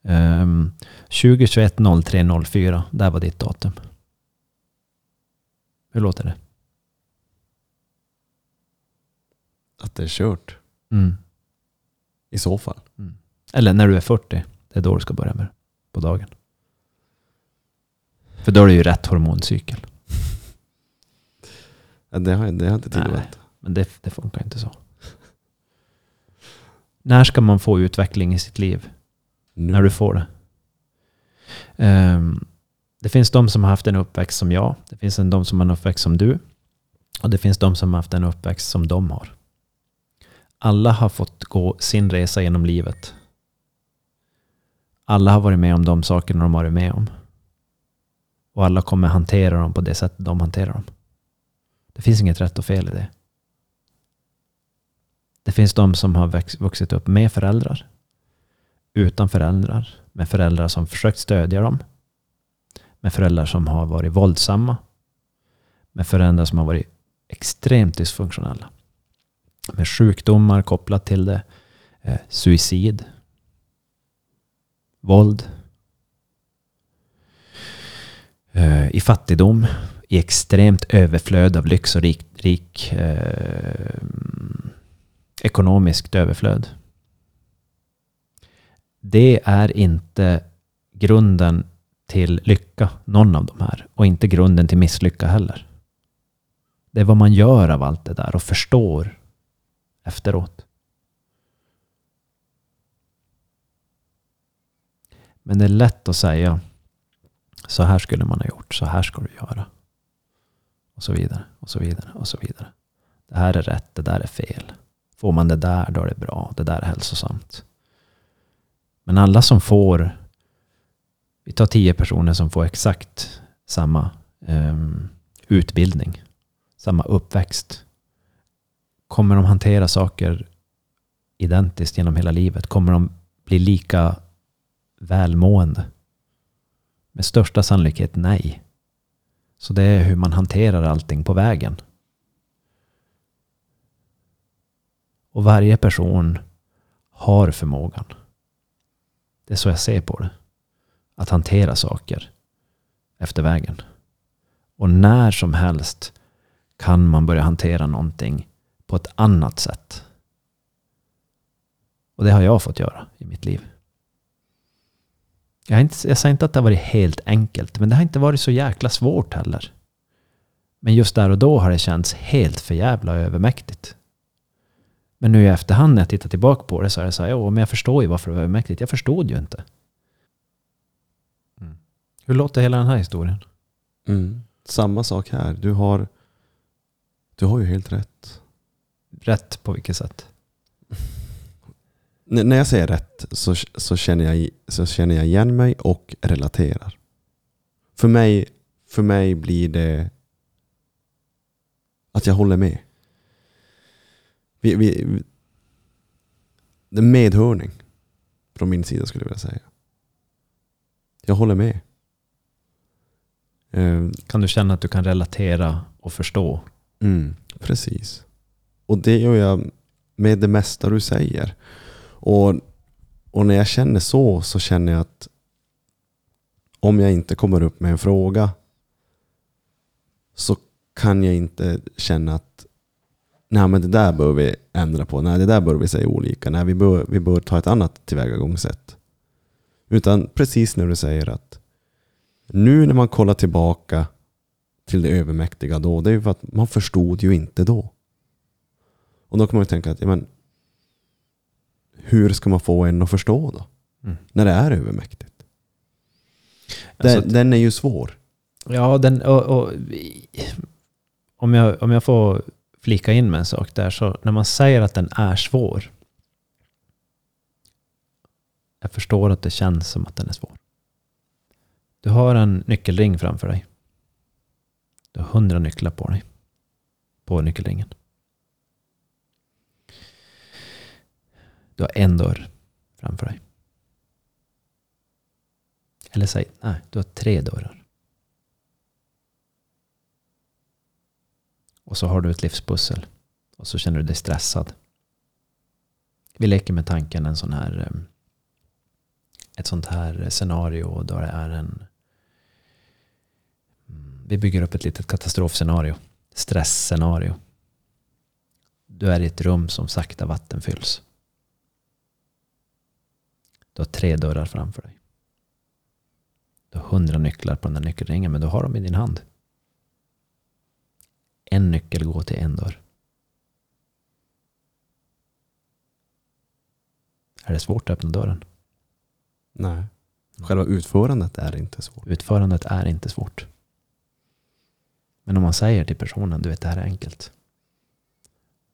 Um, 2021 03 04, där var ditt datum. Hur låter det? Att det är kört. Mm. I så fall. Eller när du är 40, det är då du ska börja med det, på dagen. För då är det ju rätt hormoncykel. Ja, Det har jag, det har jag inte tid att. Men det, det funkar inte så. När ska man få utveckling i sitt liv? Nu. När du får det. Ehm, det finns de som har haft en uppväxt som jag. Det finns en de som har en uppväxt som du. Och det finns de som har haft en uppväxt som de har. Alla har fått gå sin resa genom livet. Alla har varit med om de sakerna de har varit med om. Och alla kommer hantera dem på det sätt de hanterar dem. Det finns inget rätt och fel i det. Det finns de som har vuxit upp med föräldrar, utan föräldrar, med föräldrar som försökt stödja dem, med föräldrar som har varit våldsamma, med föräldrar som har varit extremt dysfunktionella, med sjukdomar kopplat till det, eh, suicid, våld, eh, i fattigdom, i extremt överflöd av lyx och rik, rik eh, ekonomiskt överflöd. Det är inte grunden till lycka, någon av de här. Och inte grunden till misslycka heller. Det är vad man gör av allt det där och förstår efteråt. Men det är lätt att säga så här skulle man ha gjort, så här ska du göra. Och så vidare, och så vidare, och så vidare. Det här är rätt, det där är fel. Får man det där, då är det bra. Det där är hälsosamt. Men alla som får, vi tar tio personer som får exakt samma um, utbildning, samma uppväxt. Kommer de hantera saker identiskt genom hela livet? Kommer de bli lika välmående? Med största sannolikhet nej. Så det är hur man hanterar allting på vägen. Och varje person har förmågan. Det är så jag ser på det. Att hantera saker efter vägen. Och när som helst kan man börja hantera någonting på ett annat sätt. Och det har jag fått göra i mitt liv. Jag, inte, jag säger inte att det har varit helt enkelt, men det har inte varit så jäkla svårt heller. Men just där och då har det känts helt för jävla övermäktigt. Men nu i efterhand när jag tittar tillbaka på det så är det så här, jo, men jag förstår ju varför det var övermäktigt. Jag förstod ju inte. Mm. Hur låter hela den här historien? Mm. Samma sak här. Du har, du har ju helt rätt. Rätt på vilket sätt? N när jag säger rätt så, så, känner jag, så känner jag igen mig och relaterar. För mig, för mig blir det att jag håller med. Vi, vi, det är medhörning från min sida skulle jag vilja säga. Jag håller med. Uh, kan du känna att du kan relatera och förstå? Mm, precis. Och det gör jag med det mesta du säger. Och, och när jag känner så, så känner jag att om jag inte kommer upp med en fråga så kan jag inte känna att nej men det där bör vi ändra på, nej det där bör vi säga olika, nej vi bör, vi bör ta ett annat tillvägagångssätt. Utan precis när du säger att nu när man kollar tillbaka till det övermäktiga då, det är ju för att man förstod ju inte då. Och då kan man ju tänka att, ja, men, hur ska man få en att förstå då? Mm. När det är övermäktigt. Alltså, den, den, är ju svår. Ja, den, och, och, om, jag, om jag får flika in med en sak där, så när man säger att den är svår. Jag förstår att det känns som att den är svår. Du har en nyckelring framför dig. Du har hundra nycklar på dig. På nyckelringen. Du har en dörr framför dig. Eller säg, nej, du har tre dörrar. Och så har du ett livspussel. Och så känner du dig stressad. Vi leker med tanken en sån här eh, ett sånt här scenario då det är en mm, vi bygger upp ett litet katastrofscenario. Stressscenario. Du är i ett rum som sakta vattenfylls. Du har tre dörrar framför dig. Du har hundra nycklar på den där nyckelringen, men du har dem i din hand. En nyckel går till en dörr. Är det svårt att öppna dörren? Nej. Själva utförandet är inte svårt. Utförandet är inte svårt. Men om man säger till personen, du vet det här är enkelt.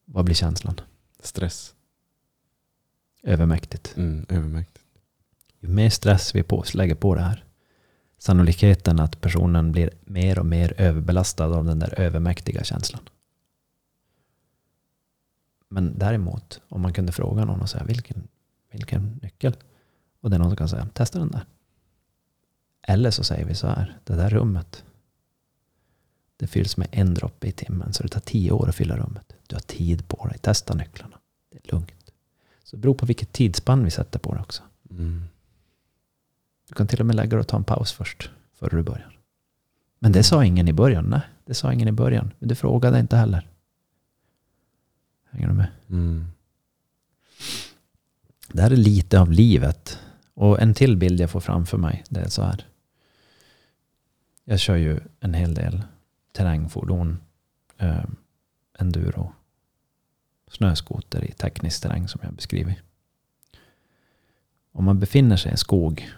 Vad blir känslan? Stress. Övermäktigt. Mm, övermäktigt. Mer stress vi på, lägger på det här, sannolikheten att personen blir mer och mer överbelastad av den där övermäktiga känslan. Men däremot, om man kunde fråga någon och säga vilken, vilken nyckel? Och det är någon som kan säga, testa den där. Eller så säger vi så här, det där rummet, det fylls med en droppe i timmen, så det tar tio år att fylla rummet. Du har tid på dig, testa nycklarna. Det är lugnt. Så det beror på vilket tidsspann vi sätter på det också. Mm. Du kan till och med lägga dig och ta en paus först, före du börjar. Men det sa ingen i början. Nej, det sa ingen i början. Men du frågade inte heller. Hänger du med? Mm. Det här är lite av livet. Och en till bild jag får framför mig, det är så här. Jag kör ju en hel del terrängfordon, eh, enduro, snöskoter i teknisk terräng som jag beskrivit. Om man befinner sig i en skog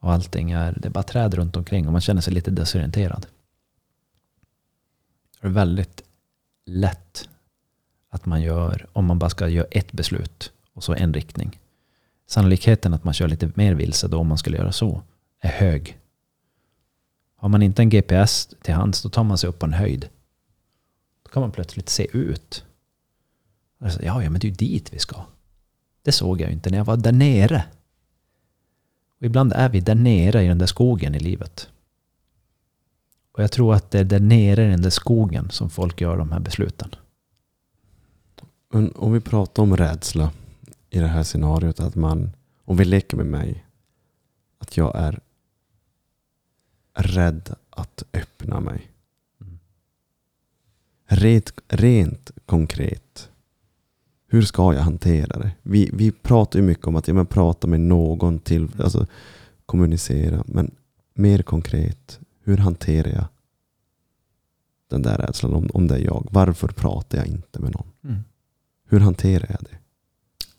och allting är, det är bara träd runt omkring och man känner sig lite desorienterad. Det är väldigt lätt att man gör, om man bara ska göra ett beslut och så en riktning. Sannolikheten att man kör lite mer vilse då om man skulle göra så är hög. Har man inte en GPS till hands då tar man sig upp på en höjd. Då kan man plötsligt se ut. Och så, ja, ja, men det är ju dit vi ska. Det såg jag ju inte när jag var där nere. Och ibland är vi där nere i den där skogen i livet. Och jag tror att det är där nere i den där skogen som folk gör de här besluten. Men om vi pratar om rädsla i det här scenariot. Att man, om vi leker med mig. Att jag är rädd att öppna mig. Mm. Rent, rent konkret. Hur ska jag hantera det? Vi, vi pratar ju mycket om att ja, men prata med någon till, alltså kommunicera. Men mer konkret, hur hanterar jag den där rädslan om, om det är jag? Varför pratar jag inte med någon? Mm. Hur hanterar jag det?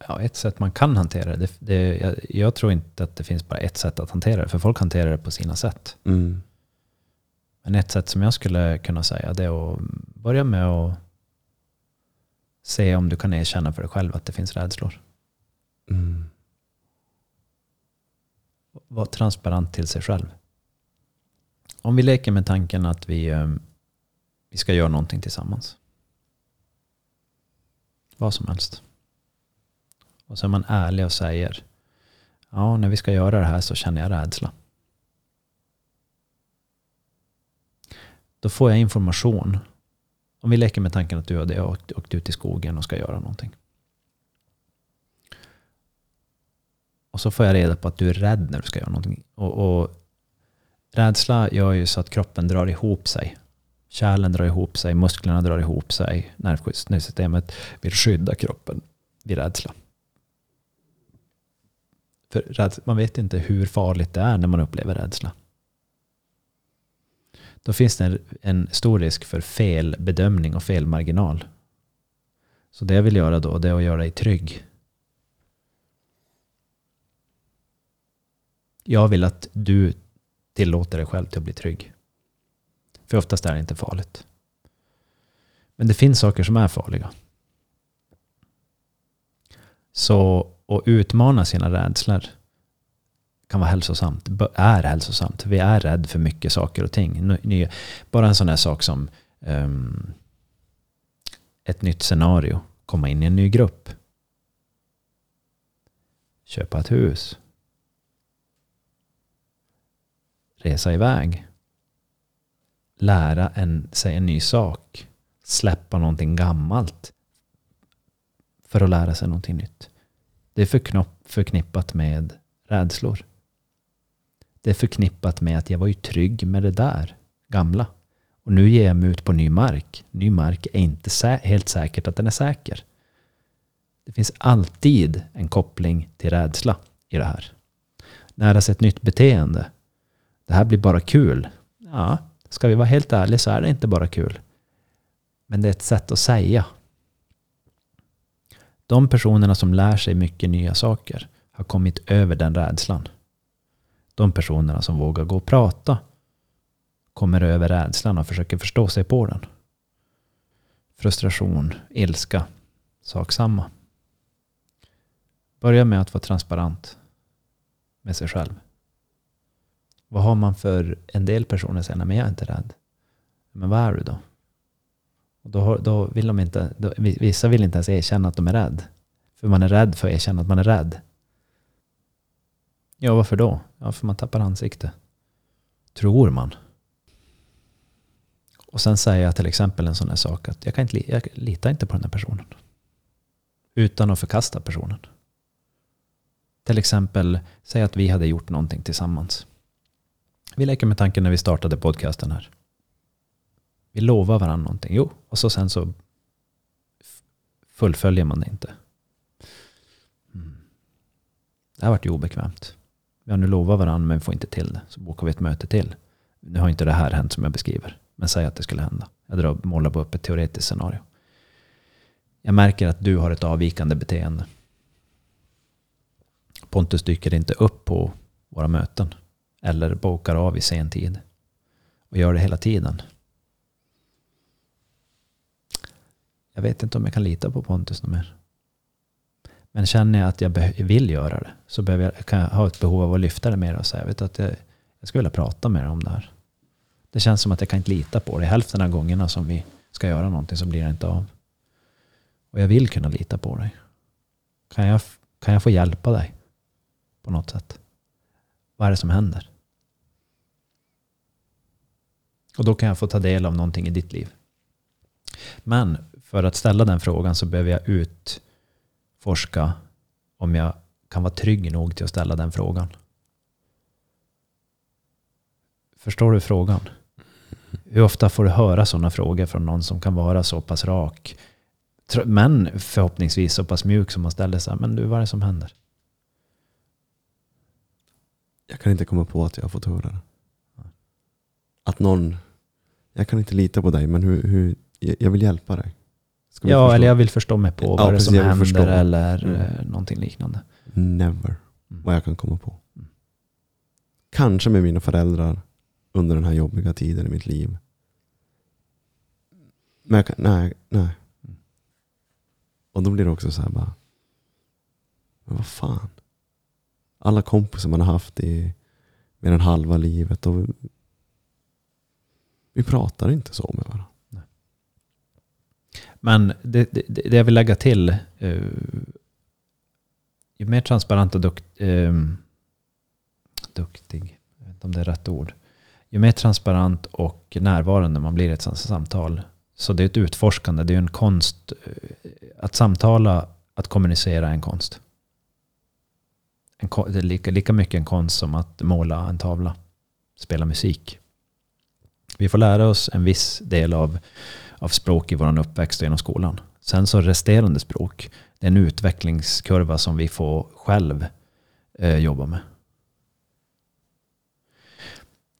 Ja, ett sätt man kan hantera det. det, jag, jag tror inte att det finns bara ett sätt att hantera det. För folk hanterar det på sina sätt. Mm. Men ett sätt som jag skulle kunna säga det är att börja med att se om du kan erkänna för dig själv att det finns rädslor. Mm. Var transparent till sig själv. Om vi leker med tanken att vi, eh, vi ska göra någonting tillsammans. Vad som helst. Och så är man ärlig och säger Ja, när vi ska göra det här så känner jag rädsla. Då får jag information. Om vi leker med tanken att du och jag har åkt, ut i skogen och ska göra någonting. Och så får jag reda på att du är rädd när du ska göra någonting. Och, och rädsla gör ju så att kroppen drar ihop sig. Kärlen drar ihop sig, musklerna drar ihop sig. Nervsystemet vill skydda kroppen vid rädsla. För man vet inte hur farligt det är när man upplever rädsla. Då finns det en, en stor risk för fel bedömning och fel marginal. Så det jag vill göra då det är att göra dig trygg. Jag vill att du tillåter dig själv till att bli trygg. För oftast är det inte farligt. Men det finns saker som är farliga. Så att utmana sina rädslor kan vara hälsosamt, är hälsosamt. Vi är rädda för mycket saker och ting. Bara en sån här sak som um, ett nytt scenario, komma in i en ny grupp, köpa ett hus, resa iväg, lära en, sig en ny sak, släppa någonting gammalt för att lära sig någonting nytt. Det är förknopp, förknippat med rädslor. Det är förknippat med att jag var ju trygg med det där gamla. Och nu ger jag mig ut på ny mark. Ny mark är inte sä- helt säkert att den är säker. Det finns alltid en koppling till rädsla i det här. Nära sig ett nytt beteende. Det här blir bara kul. Ja, ska vi vara helt ärliga så är det inte bara kul. Men det är ett sätt att säga. De personerna som lär sig mycket nya saker har kommit över den rädslan. De personerna som vågar gå och prata kommer över rädslan och försöker förstå sig på den. Frustration, ilska, sak samma. Börja med att vara transparent med sig själv. Vad har man för en del personer säger, "Nej, men jag är inte rädd. Men vad är du då? Och då, då vill de inte, då, vissa vill inte ens erkänna att de är rädd. För man är rädd för att erkänna att man är rädd. Ja, varför då? Ja, för man tappar ansikte. Tror man. Och sen säger jag till exempel en sån här sak att jag, kan inte, jag litar inte på den här personen. Utan att förkasta personen. Till exempel, säg att vi hade gjort någonting tillsammans. Vi leker med tanken när vi startade podcasten här. Vi lovar varandra någonting. Jo, och så sen så fullföljer man det inte. Mm. Det här vart ju obekvämt. Ja nu lovar varandra men vi får inte till det. Så bokar vi ett möte till. Nu har inte det här hänt som jag beskriver. Men säg att det skulle hända. Jag drar, målar bara upp ett teoretiskt scenario. Jag märker att du har ett avvikande beteende. Pontus dyker inte upp på våra möten. Eller bokar av i sen tid. Och gör det hela tiden. Jag vet inte om jag kan lita på Pontus något mer. Men känner jag att jag vill göra det så behöver jag, kan jag ha ett behov av att lyfta det mer och säga vet du, att jag, jag skulle vilja prata mer om det här. Det känns som att jag kan inte lita på det. Hälften av gångerna som vi ska göra någonting så blir det inte av. Och jag vill kunna lita på dig. Kan jag, kan jag få hjälpa dig på något sätt? Vad är det som händer? Och då kan jag få ta del av någonting i ditt liv. Men för att ställa den frågan så behöver jag ut forska om jag kan vara trygg nog till att ställa den frågan. Förstår du frågan? Hur ofta får du höra sådana frågor från någon som kan vara så pass rak? Men förhoppningsvis så pass mjuk som man ställer sig. Men du, vad är det som händer? Jag kan inte komma på att jag har fått höra det. Att någon, jag kan inte lita på dig men hur, hur, jag vill hjälpa dig. Ja, eller jag vill förstå mig på Ja, vad det är precis, som händer förstå. eller Mm. eh, någonting liknande. Never. Mm. Vad jag kan komma på. Mm. Kanske med mina föräldrar under den här jobbiga tiden i mitt liv. Men jag kan, nej, nej. Mm. Och då blir det också så här bara. Men vad fan. Alla kompisar man har haft i mer än halva livet. Och vi, vi pratar inte så med varandra. Men det, det, det jag vill lägga till. eh, ju mer transparent och dukt, eh, duktig, jag vet inte om det är rätt ord. Ju mer transparent och närvarande man blir i ett sånt samtal. Så det är ett utforskande, det är ju en konst. Eh, att samtala, att kommunicera är en konst. En, det är lika, lika mycket en konst som att måla en tavla, spela musik. Vi får lära oss en viss del av av språk i vår uppväxt och genom skolan. Sen så resterande språk, det är en utvecklingskurva som vi får själv eh, jobba med.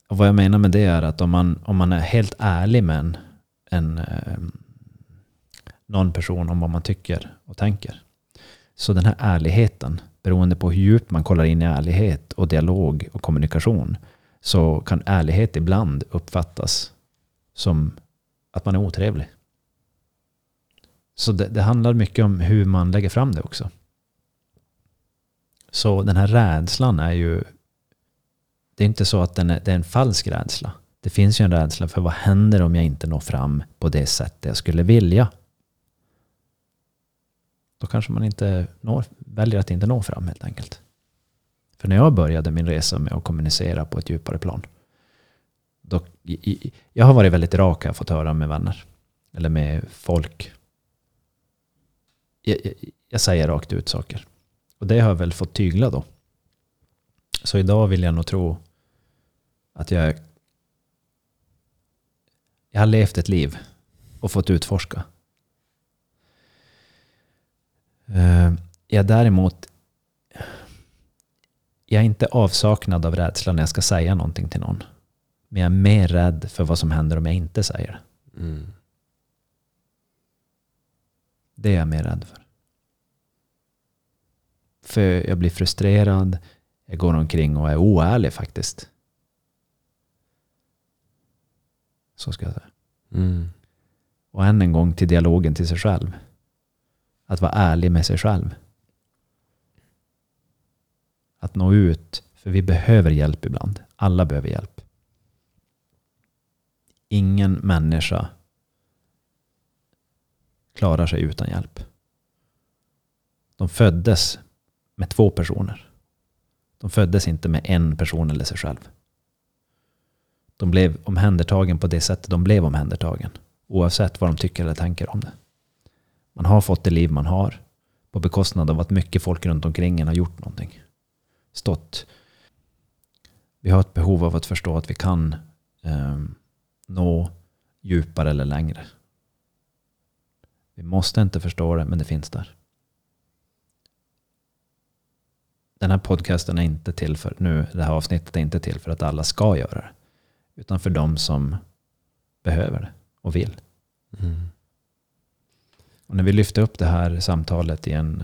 Och vad jag menar med det är att om man, om man är helt ärlig med en, en, eh, någon person om vad man tycker och tänker. Så den här ärligheten, beroende på hur djupt man kollar in i ärlighet och dialog och kommunikation, så kan ärlighet ibland uppfattas som att man är otrevlig. Så det, det handlar mycket om hur man lägger fram det också. Så den här rädslan är ju... Det är inte så att den är, det är en falsk rädsla. Det finns ju en rädsla för vad händer om jag inte når fram på det sättet jag skulle vilja. Då kanske man inte når, väljer att inte nå fram helt enkelt. För när jag började min resa med att kommunicera på ett djupare plan Dock, jag har varit väldigt rak har jag fått höra med vänner. Eller med folk. Jag, jag, jag säger rakt ut saker. Och det har jag väl fått tygla då. Så idag vill jag nog tro att jag, jag har levt ett liv och fått utforska. Eh, jag däremot jag är inte avsaknad av rädsla när jag ska säga någonting till någon. Men jag är mer rädd för vad som händer om jag inte säger det. Mm. Det är jag mer rädd för. För jag blir frustrerad. Jag går omkring och är oärlig faktiskt. Så ska jag säga. Mm. Och än en gång till dialogen till sig själv. Att vara ärlig med sig själv. Att nå ut. För vi behöver hjälp ibland. Alla behöver hjälp. Ingen människa klarar sig utan hjälp. De föddes med två personer. De föddes inte med en person eller sig själv. De blev omhändertagen på det sättet de blev omhändertagen. Oavsett vad de tycker eller tänker om det. Man har fått det liv man har på bekostnad av att mycket folk runt omkring en har gjort någonting. Stått. Vi har ett behov av att förstå att vi kan eh, nå djupare eller längre. Vi måste inte förstå det, men det finns där. Den här podcasten är inte till för, nu, det här avsnittet är inte till för att alla ska göra det. Utan för de som behöver det och vill. Mm. Och när vi lyfte upp det här samtalet i en,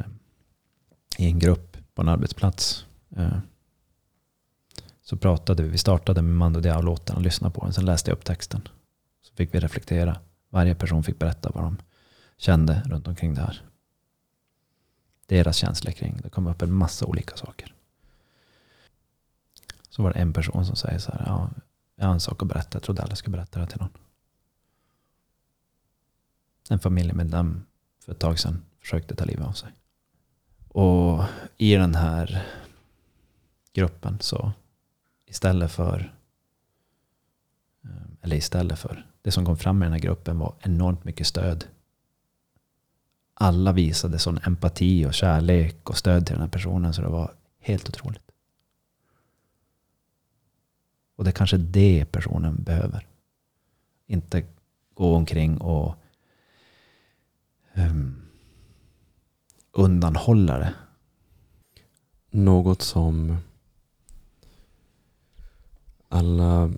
i en grupp på en arbetsplats. Eh, så pratade vi, vi startade med Mando Diao-låten och lyssnade på den. Sen läste jag upp texten. Så fick vi reflektera. Varje person fick berätta vad de kände runt omkring det här. Deras känslor kring. Det kom upp en massa olika saker. Så var det en person som säger så här. Ja, jag har en sak att berätta. Jag trodde alla skulle berätta det här till någon. En familjemedlem för ett tag sedan försökte ta livet av sig. Och i den här gruppen så istället för eh, eller istället för det som kom fram i den här gruppen var enormt mycket stöd. Alla visade sån empati och kärlek och stöd till den här personen så det var helt otroligt. Och det är kanske det personen behöver. Inte gå omkring och um, undanhålla det. Något som alla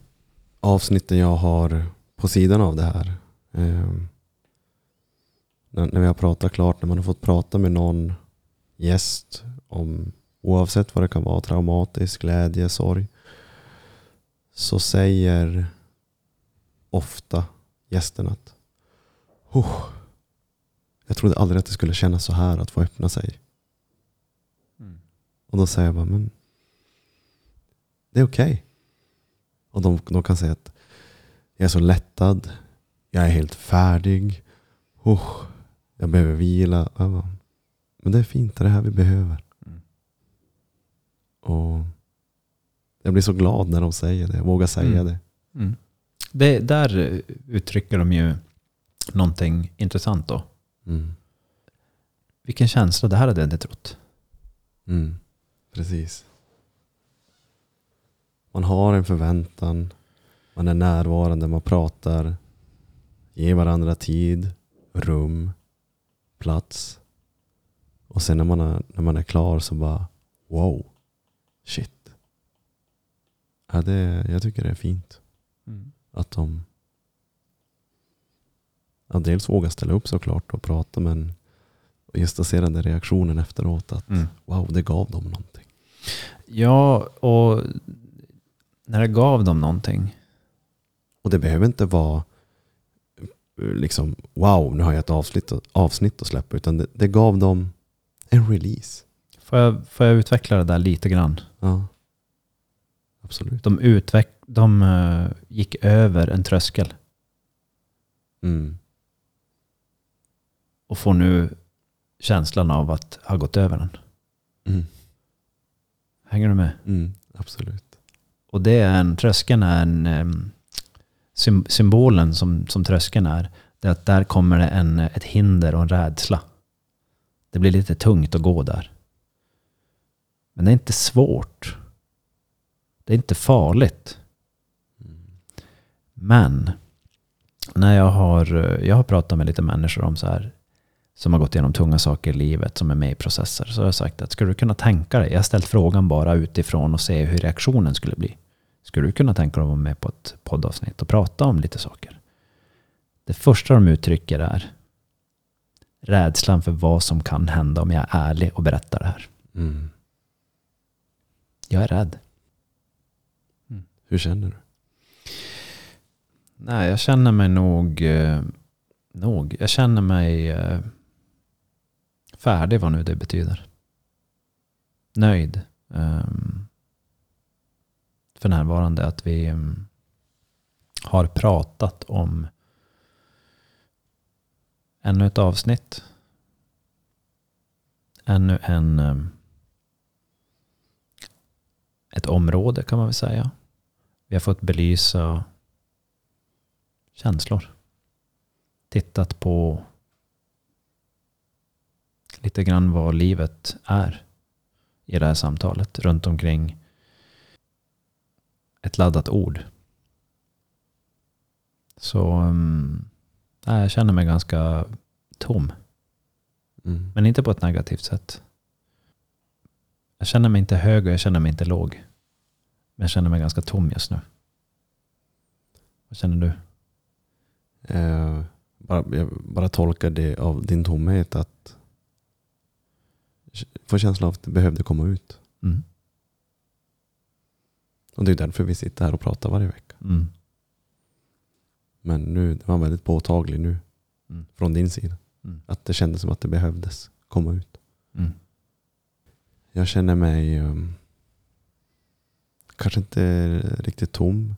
avsnitten jag har på sidan av det här. Eh, när, när vi har pratat klart, när man har fått prata med någon gäst om oavsett vad det kan vara, traumatisk, glädje, sorg. Så säger ofta gästen att oh, jag trodde aldrig att det skulle kännas så här att få öppna sig. Mm. Och då säger jag bara, men det är okej. Okay. Och de, de kan säga att jag är så lättad. Jag är helt färdig. Oh, jag behöver vila. Men det är fint, det är det här vi behöver. Mm. Och jag blir så glad när de säger det, vågar säga Mm. det. Mm. det. Där uttrycker de ju någonting intressant då. Mm. Vilken känsla, det här hade jag inte trott. Mm. Precis. Man har en förväntan. Man är närvarande, man pratar. Ger varandra tid, rum, plats. Och sen när man är, när man är klar så bara wow, shit. Ja, det, jag tycker det är fint att de ja, dels vågar ställa upp såklart och prata men just att se den där reaktionen efteråt att Mm. wow, det gav dem någonting. Ja, och när det gav dem någonting. Och det behöver inte vara eh, liksom wow, nu har jag ett avsnitt, avsnitt att släppa utan det, det gav dem en release. Får jag, får jag utveckla det där lite grann? Ja, absolut. De, utveck, de eh, gick över en tröskel Mm. och får nu känslan av att ha gått över den. Mm. Hänger du med? Mm. Absolut. Och det är en, tröskeln är en, symbolen som, som tröskeln är, det är att där kommer det en, ett hinder och en rädsla. Det blir lite tungt att gå där. Men det är inte svårt. Det är inte farligt. Men när jag har, jag har pratat med lite människor om så här, som har gått igenom tunga saker i livet, som är med i processer, så har jag sagt att skulle du kunna tänka dig, jag har ställt frågan bara utifrån och se hur reaktionen skulle bli. Skulle du kunna tänka dig att vara med på ett poddavsnitt och prata om lite saker? Det första de uttrycker är rädslan för vad som kan hända om jag är ärlig och berättar det här. Mm. Jag är rädd. Hur känner du? Nej, jag känner mig nog... Eh, nog. Jag känner mig eh, färdig, vad nu det betyder. Nöjd. Um, för närvarande att vi um, har pratat om ännu ett avsnitt. Ännu en... Um, ett område kan man väl säga. Vi har fått belysa känslor. Tittat på lite grann vad livet är i det här samtalet runt omkring ett laddat ord. Så um, nej, jag känner mig ganska tom. Mm. Men inte på ett negativt sätt. Jag känner mig inte hög och jag känner mig inte låg. Men jag känner mig ganska tom just nu. Vad känner du? Eh, bara, jag bara tolkar det av din tomhet att få känslan av att det behövde komma ut. Mm. Och det är därför vi sitter här och pratar varje vecka. Mm. Men nu, det var väldigt påtagligt nu Mm. från din sida. Mm. Att det kändes som att det behövdes komma ut. Mm. Jag känner mig um, kanske inte riktigt tom.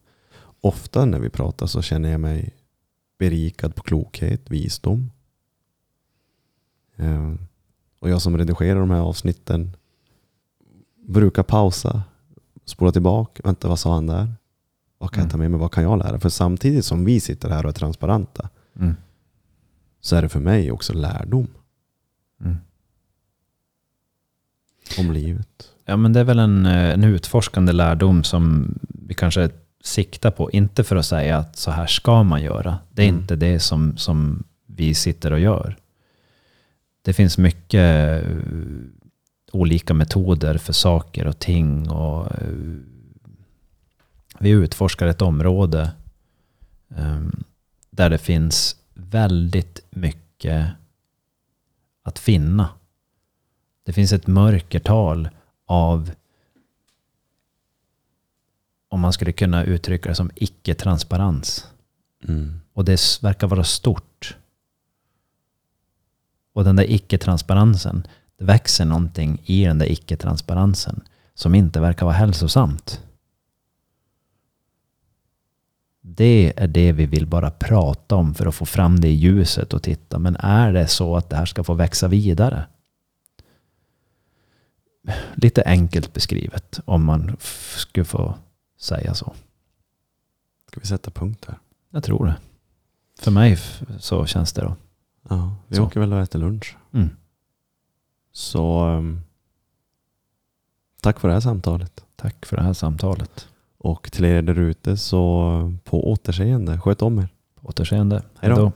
Ofta när vi pratar så känner jag mig berikad på klokhet, visdom. Eh, och jag som redigerar de här avsnitten brukar pausa, spola tillbaka. Vänta, vad sa han där? Vad kan Mm. jag ta med mig? Vad kan jag lära? För samtidigt som vi sitter här och är transparenta Mm. så är det för mig också lärdom Mm. om livet. Ja, men det är väl en, eh, en utforskande lärdom som vi kanske siktar på. Inte för att säga att så här ska man göra. Det är Mm. inte det som, som vi sitter och gör. Det finns mycket eh, olika metoder för saker och ting. Och, eh, vi utforskar ett område eh, där det finns väldigt mycket att finna. Det finns ett mörkertal av, om man skulle kunna uttrycka det som icke-transparens. Mm. Och det verkar vara stort. Och den där icke-transparensen, det växer någonting i den där icke-transparensen som inte verkar vara hälsosamt. Det är det vi vill bara prata om för att få fram det i ljuset och titta. Men är det så att det här ska få växa vidare? Lite enkelt beskrivet om man skulle få säga så. Ska vi sätta punkt här? Jag tror det. För mig så känns det då. Ja, vi Så. åker väl och äter lunch. Mm. Så um, tack för det här samtalet. Tack för det här samtalet. Och till er där ute så på återseende. Sköt om er. På återseende. Hej då.